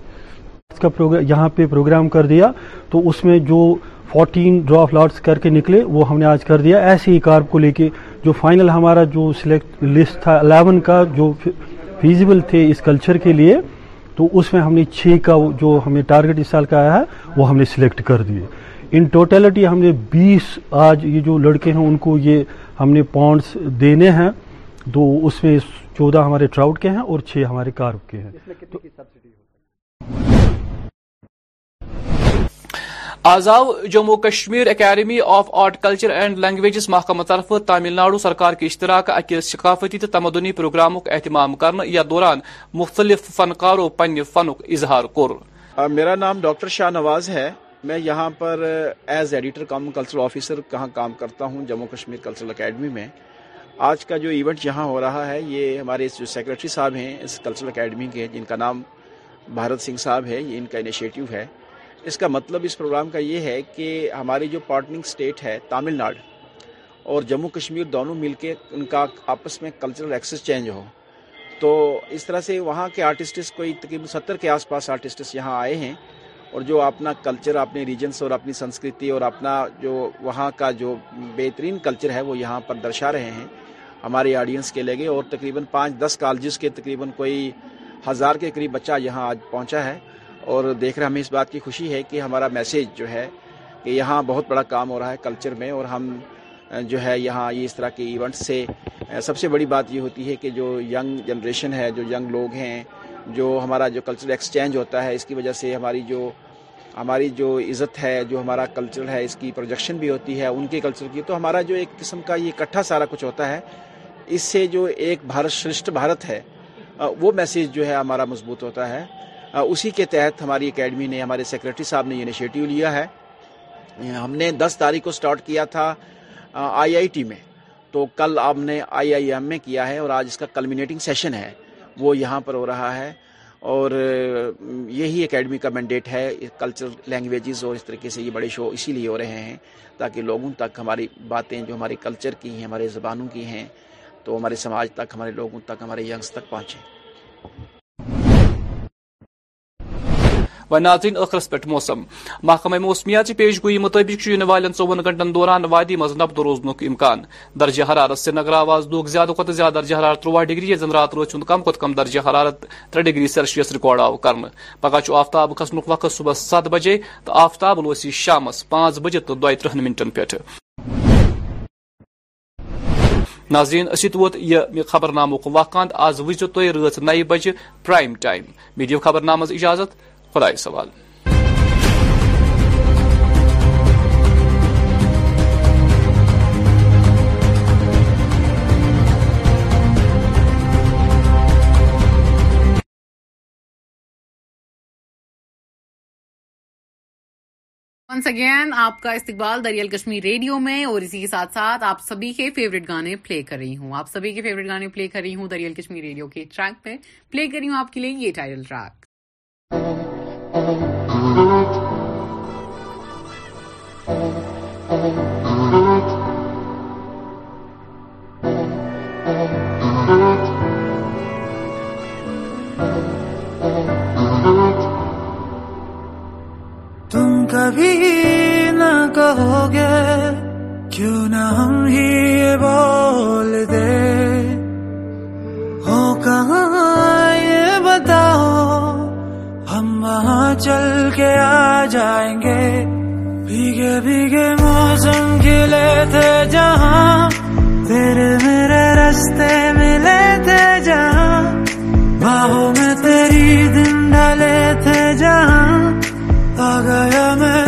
اس کا پروگرام یہاں پہ پروگرام کر دیا تو اس میں جو فورٹین ڈرا آف لاٹس کر کے نکلے وہ ہم نے آج کر دیا ایسے ہی کارپ کو لے کے جو فائنل ہمارا جو سلیکٹ لسٹ تھا الیون کا جو فیزیبل تھے اس کلچر کے لیے تو اس میں ہم نے چھ کا جو ہمیں ٹارگٹ اس سال کا آیا ہے وہ ہم نے سلیکٹ کر دیے ان ٹوٹیلٹی ہم نے بیس آج یہ جو لڑکے ہیں ان کو یہ ہم نے پونڈ دینے ہیں تو اس میں چودہ ہمارے ٹراؤٹ کے ہیں اور چھ ہمارے کارپ کے ہیں آزاو Jammu Kashmir academy of art culture and languages محکمہ طرف تامل ناڈو سرکار کی اشتراک اکیس ثقافتی تو تمدنی پروگراموں کا کرنا یا دوران مختلف فنکاروں پنیر فنک اظہار کر میرا نام ڈاکٹر شاہ نواز ہے میں یہاں پر ایز ایڈیٹر کام کلچرل آفیسر کہاں کام کرتا ہوں جموں کشمیر کلچرل اکیڈمی میں آج کا جو ایونٹ یہاں ہو رہا ہے یہ ہمارے جو سیکرٹری صاحب ہیں اس کلچرل اکیڈمی کے جن کا نام بھارت سنگھ صاحب ہے یہ ان کا انیشیٹو ہے اس کا مطلب اس پروگرام کا یہ ہے کہ ہماری جو پارٹننگ اسٹیٹ ہے تامل ناڈ اور جموں کشمیر دونوں مل کے ان کا آپس میں کلچرل ایکسس چینج ہو تو اس طرح سے وہاں کے آرٹسٹس کوئی تقریباً ستر کے آس پاس آرٹسٹس یہاں آئے ہیں اور جو اپنا کلچر اپنے ریجنس اور اپنی سنسکرتی اور اپنا جو وہاں کا جو بہترین کلچر ہے وہ یہاں پر درشا رہے ہیں ہمارے آڈینس کے لے گئے اور تقریباً پانچ دس کالجز کے تقریباً کوئی ہزار کے قریب بچہ یہاں آج پہنچا ہے اور دیکھ رہے ہمیں اس بات کی خوشی ہے کہ ہمارا میسیج جو ہے کہ یہاں بہت بڑا کام ہو رہا ہے کلچر میں اور ہم جو ہے یہاں یہ اس طرح کے ایونٹ سے سب سے بڑی بات یہ ہوتی ہے کہ جو ینگ جنریشن ہے جو ینگ لوگ ہیں جو ہمارا جو کلچرل ایکسچینج ہوتا ہے اس کی وجہ سے ہماری جو ہماری جو عزت ہے جو ہمارا کلچر ہے اس کی پروجیکشن بھی ہوتی ہے ان کے کلچر کی تو ہمارا جو ایک قسم کا یہ اکٹھا سارا کچھ ہوتا ہے اس سے جو ایک بھارت شریش بھارت ہے وہ میسیج جو ہے ہمارا مضبوط ہوتا ہے اسی کے تحت ہماری اکیڈمی نے ہمارے سیکرٹری صاحب نے انیشیٹیو لیا ہے ہم نے دس تاریخ کو سٹارٹ کیا تھا آئی آئی ٹی میں تو کل آپ نے آئی آئی ایم میں کیا ہے اور آج اس کا کلمینیٹنگ سیشن ہے وہ یہاں پر ہو رہا ہے اور یہی اکیڈمی کا مینڈیٹ ہے کلچر لینگویجز اور اس طریقے سے یہ بڑے شو اسی لیے ہو رہے ہیں تاکہ لوگوں تک ہماری باتیں جو ہمارے کلچر کی ہیں ہمارے زبانوں کی ہیں تو ہمارے سماج تک ہمارے لوگوں تک ہمارے ینگس تک پہنچیں ناظرین ٲخرس پٮ۪ٹھ موسم محکمہ مسمیات پیش گویی چھُ یِنہٕ والٮ۪ن ورنہ گنٹن دوران وادی مز نبط روزن امکان درجہ حارت سری نگر آواز کھۄتہٕ زیادٕ درجہ حرارت تروہ ڈگری زن رات روز کم کھۄتہٕ کم درج حرارت ترٛےٚ ڈگری سیلسیس رِکارڈ آو کرنہٕ پگہہ چھُ آفتاب کھسنُک وقت صبحس سَتھ بجے تہٕ آفتاب لوسی شام پانچ بجے تو دن منٹن ناظرین نظین ووت یہ خبر نامک وقان آج وجو تا نائ بجہ پرائم ٹائم میو خبر نام اجازت خدائی سوال ونس اگین آپ کا استقبال دریال کشمیر ریڈیو میں اور اسی کے ساتھ ساتھ آپ سبھی کے فیوریٹ گانے پلے کر رہی ہوں آپ سبھی کے فیوریٹ گانے پلے کر رہی ہوں دریال کشمیر ریڈیو کے ٹریک پہ پلے کر رہی ہوں آپ کے لیے یہ ٹائٹل ٹریک تم کبھی نہ کہو گے کیوں نہ ہم ہی بو چل کے آ جائیں گے بھیگے بھیگے موسم کھلے تھے جہاں تیرے میرے رستے ملے تھے جہاں باہوں میں تیری دن ڈالے تھے جہاں آ گیا میں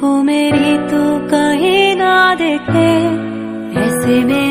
کو میری تو کہیں نہ دیکھے ایسے میں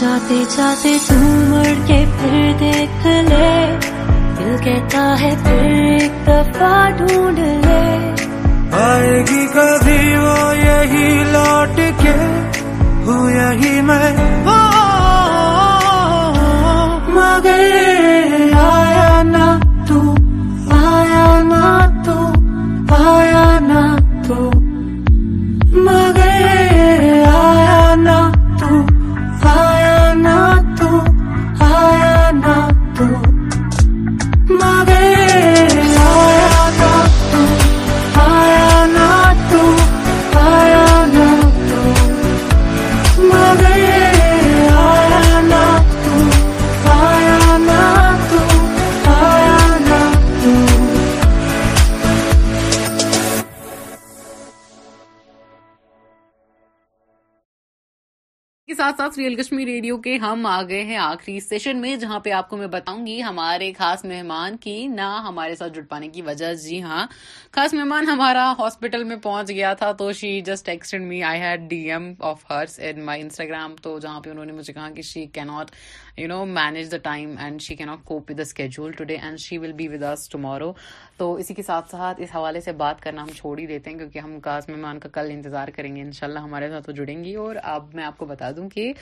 جاتے جاتے تم مڑ کے پھر دیکھ لے دل کہتا ہے پھر ایک دفعہ ڈھونڈ لے آئے گی کبھی وہ یہی لوٹ کے ہوں یہی میں مگر آیا نہ تو آیا نہ تو آیا ساتھ ساتھ ریئل کشمیر ریڈیو کے ہم آ گئے ہیں آخری سیشن میں جہاں پہ آپ کو میں بتاؤں گی ہمارے خاص مہمان کی نہ ہمارے ساتھ جڑ پانے کی وجہ جی ہاں خاص مہمان ہمارا ہاسپٹل میں پہنچ گیا تھا تو she just extend me I had D M of hers in my Instagram تو جہاں پہ انہوں نے مجھے کہا کہ شی کی not you know manage the time and she کی نوٹ کو schedule schedule today and she will be with tomorrow تو اسی کے ساتھ اس حوالے سے بات کرنا ہم چھوڑ ہی دیتے ہیں کیونکہ ہم خاص مہمان کا کل انتظار کریں گے ان شاء اللہ ہمارے ساتھ تو جڑیں گی اور اب میں آپ کو بتا دوں کے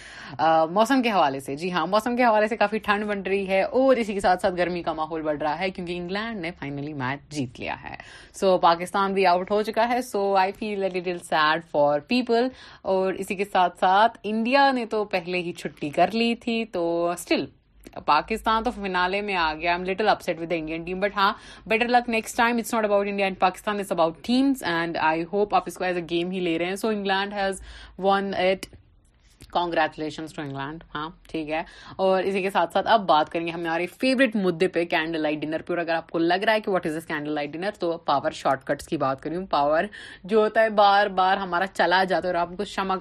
موسم کے حوالے سے جی ہاں موسم کے حوالے سے کافی ٹھنڈ بن رہی ہے اور اسی کے ساتھ ساتھ گرمی کا ماحول بڑھ رہا ہے کیونکہ انگلینڈ نے فائنلی میچ جیت لیا ہے سو so, پاکستان بھی آؤٹ ہو چکا ہے so I feel little sad for people اور اسی کے ساتھ ساتھ انڈیا نے تو پہلے ہی چھٹی کر لی تھی تو اسٹل پاکستان تو فنالے میں آ گیا I'm little upset with Indian team but ہاں better luck next time it's not about India and Pakistan is about teams and I hope آپ اس کو ایز اے گیم ہی لے رہے ہیں so England has won it congratulation to England ہاں ٹھیک ہے اور اسی کے ساتھ ساتھ اب بات کریں گے ہمارے فیوریٹ مدعے پہ کینڈل لائٹ ڈنر پہ اور اگر آپ کو لگ رہا ہے کہ what is this candle light dinner تو پاور شارٹ کٹس کی بات کری ہوں پاور جو ہوتا ہے بار بار ہمارا چلا جاتا ہے اور آپ کو شما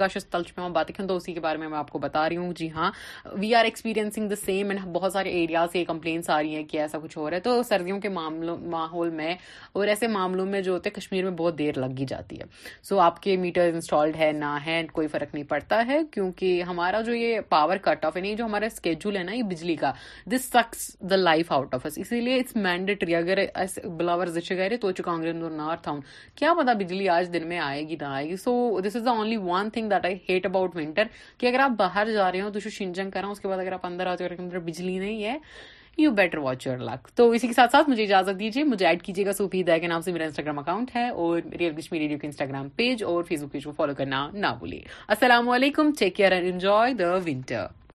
تو اسی کے بارے میں میں آپ کو بتا رہی ہوں جی ہاں we are experiencing the same and بہت سارے ایریاز سے کمپلینس آ رہی ہیں کہ ایسا کچھ ہو رہا ہے تو سردیوں کے ماحول میں اور ایسے معاملوں میں جو ہوتے ہیں کشمیر میں بہت دیر لگی جاتی ہے سو آپ کے میٹر انسٹالڈ ہے نہ ہے کوئی فرق نہیں پڑتا ہے کیونکہ کیونکہ ہمارا جو یہ پاور کٹ آف یعنی جو ہمارا اسکیڈول ہے نا یہ بجلی کا this sucks the life out of اس اسی لیے اٹس مینڈیٹری اگر ایس بلاور گیر تو چکنگری نار تھاؤں کیا پتا بجلی آج دن میں آئے گی نہ آئے گی so this is the only one thing that I hate about winter کہ اگر آپ باہر جا رہے ہو تو شنجنگ کرا اس کے بعد اگر آپ اندر آتے ہو بجلی نہیں ہے you better watch your luck تو اسی کے ساتھ ساتھ مجھے اجازت دیجیے مجھے ایڈ کیجیے گا سوفی دہائی کے نام سے میرا انسٹاگرام اکاؤنٹ ہے اور ریئل کشمیر انسٹاگرام پیج اور فیس بک پیج کو فالو کرنا نہ بھولے السلام علیکم take care and enjoy the winter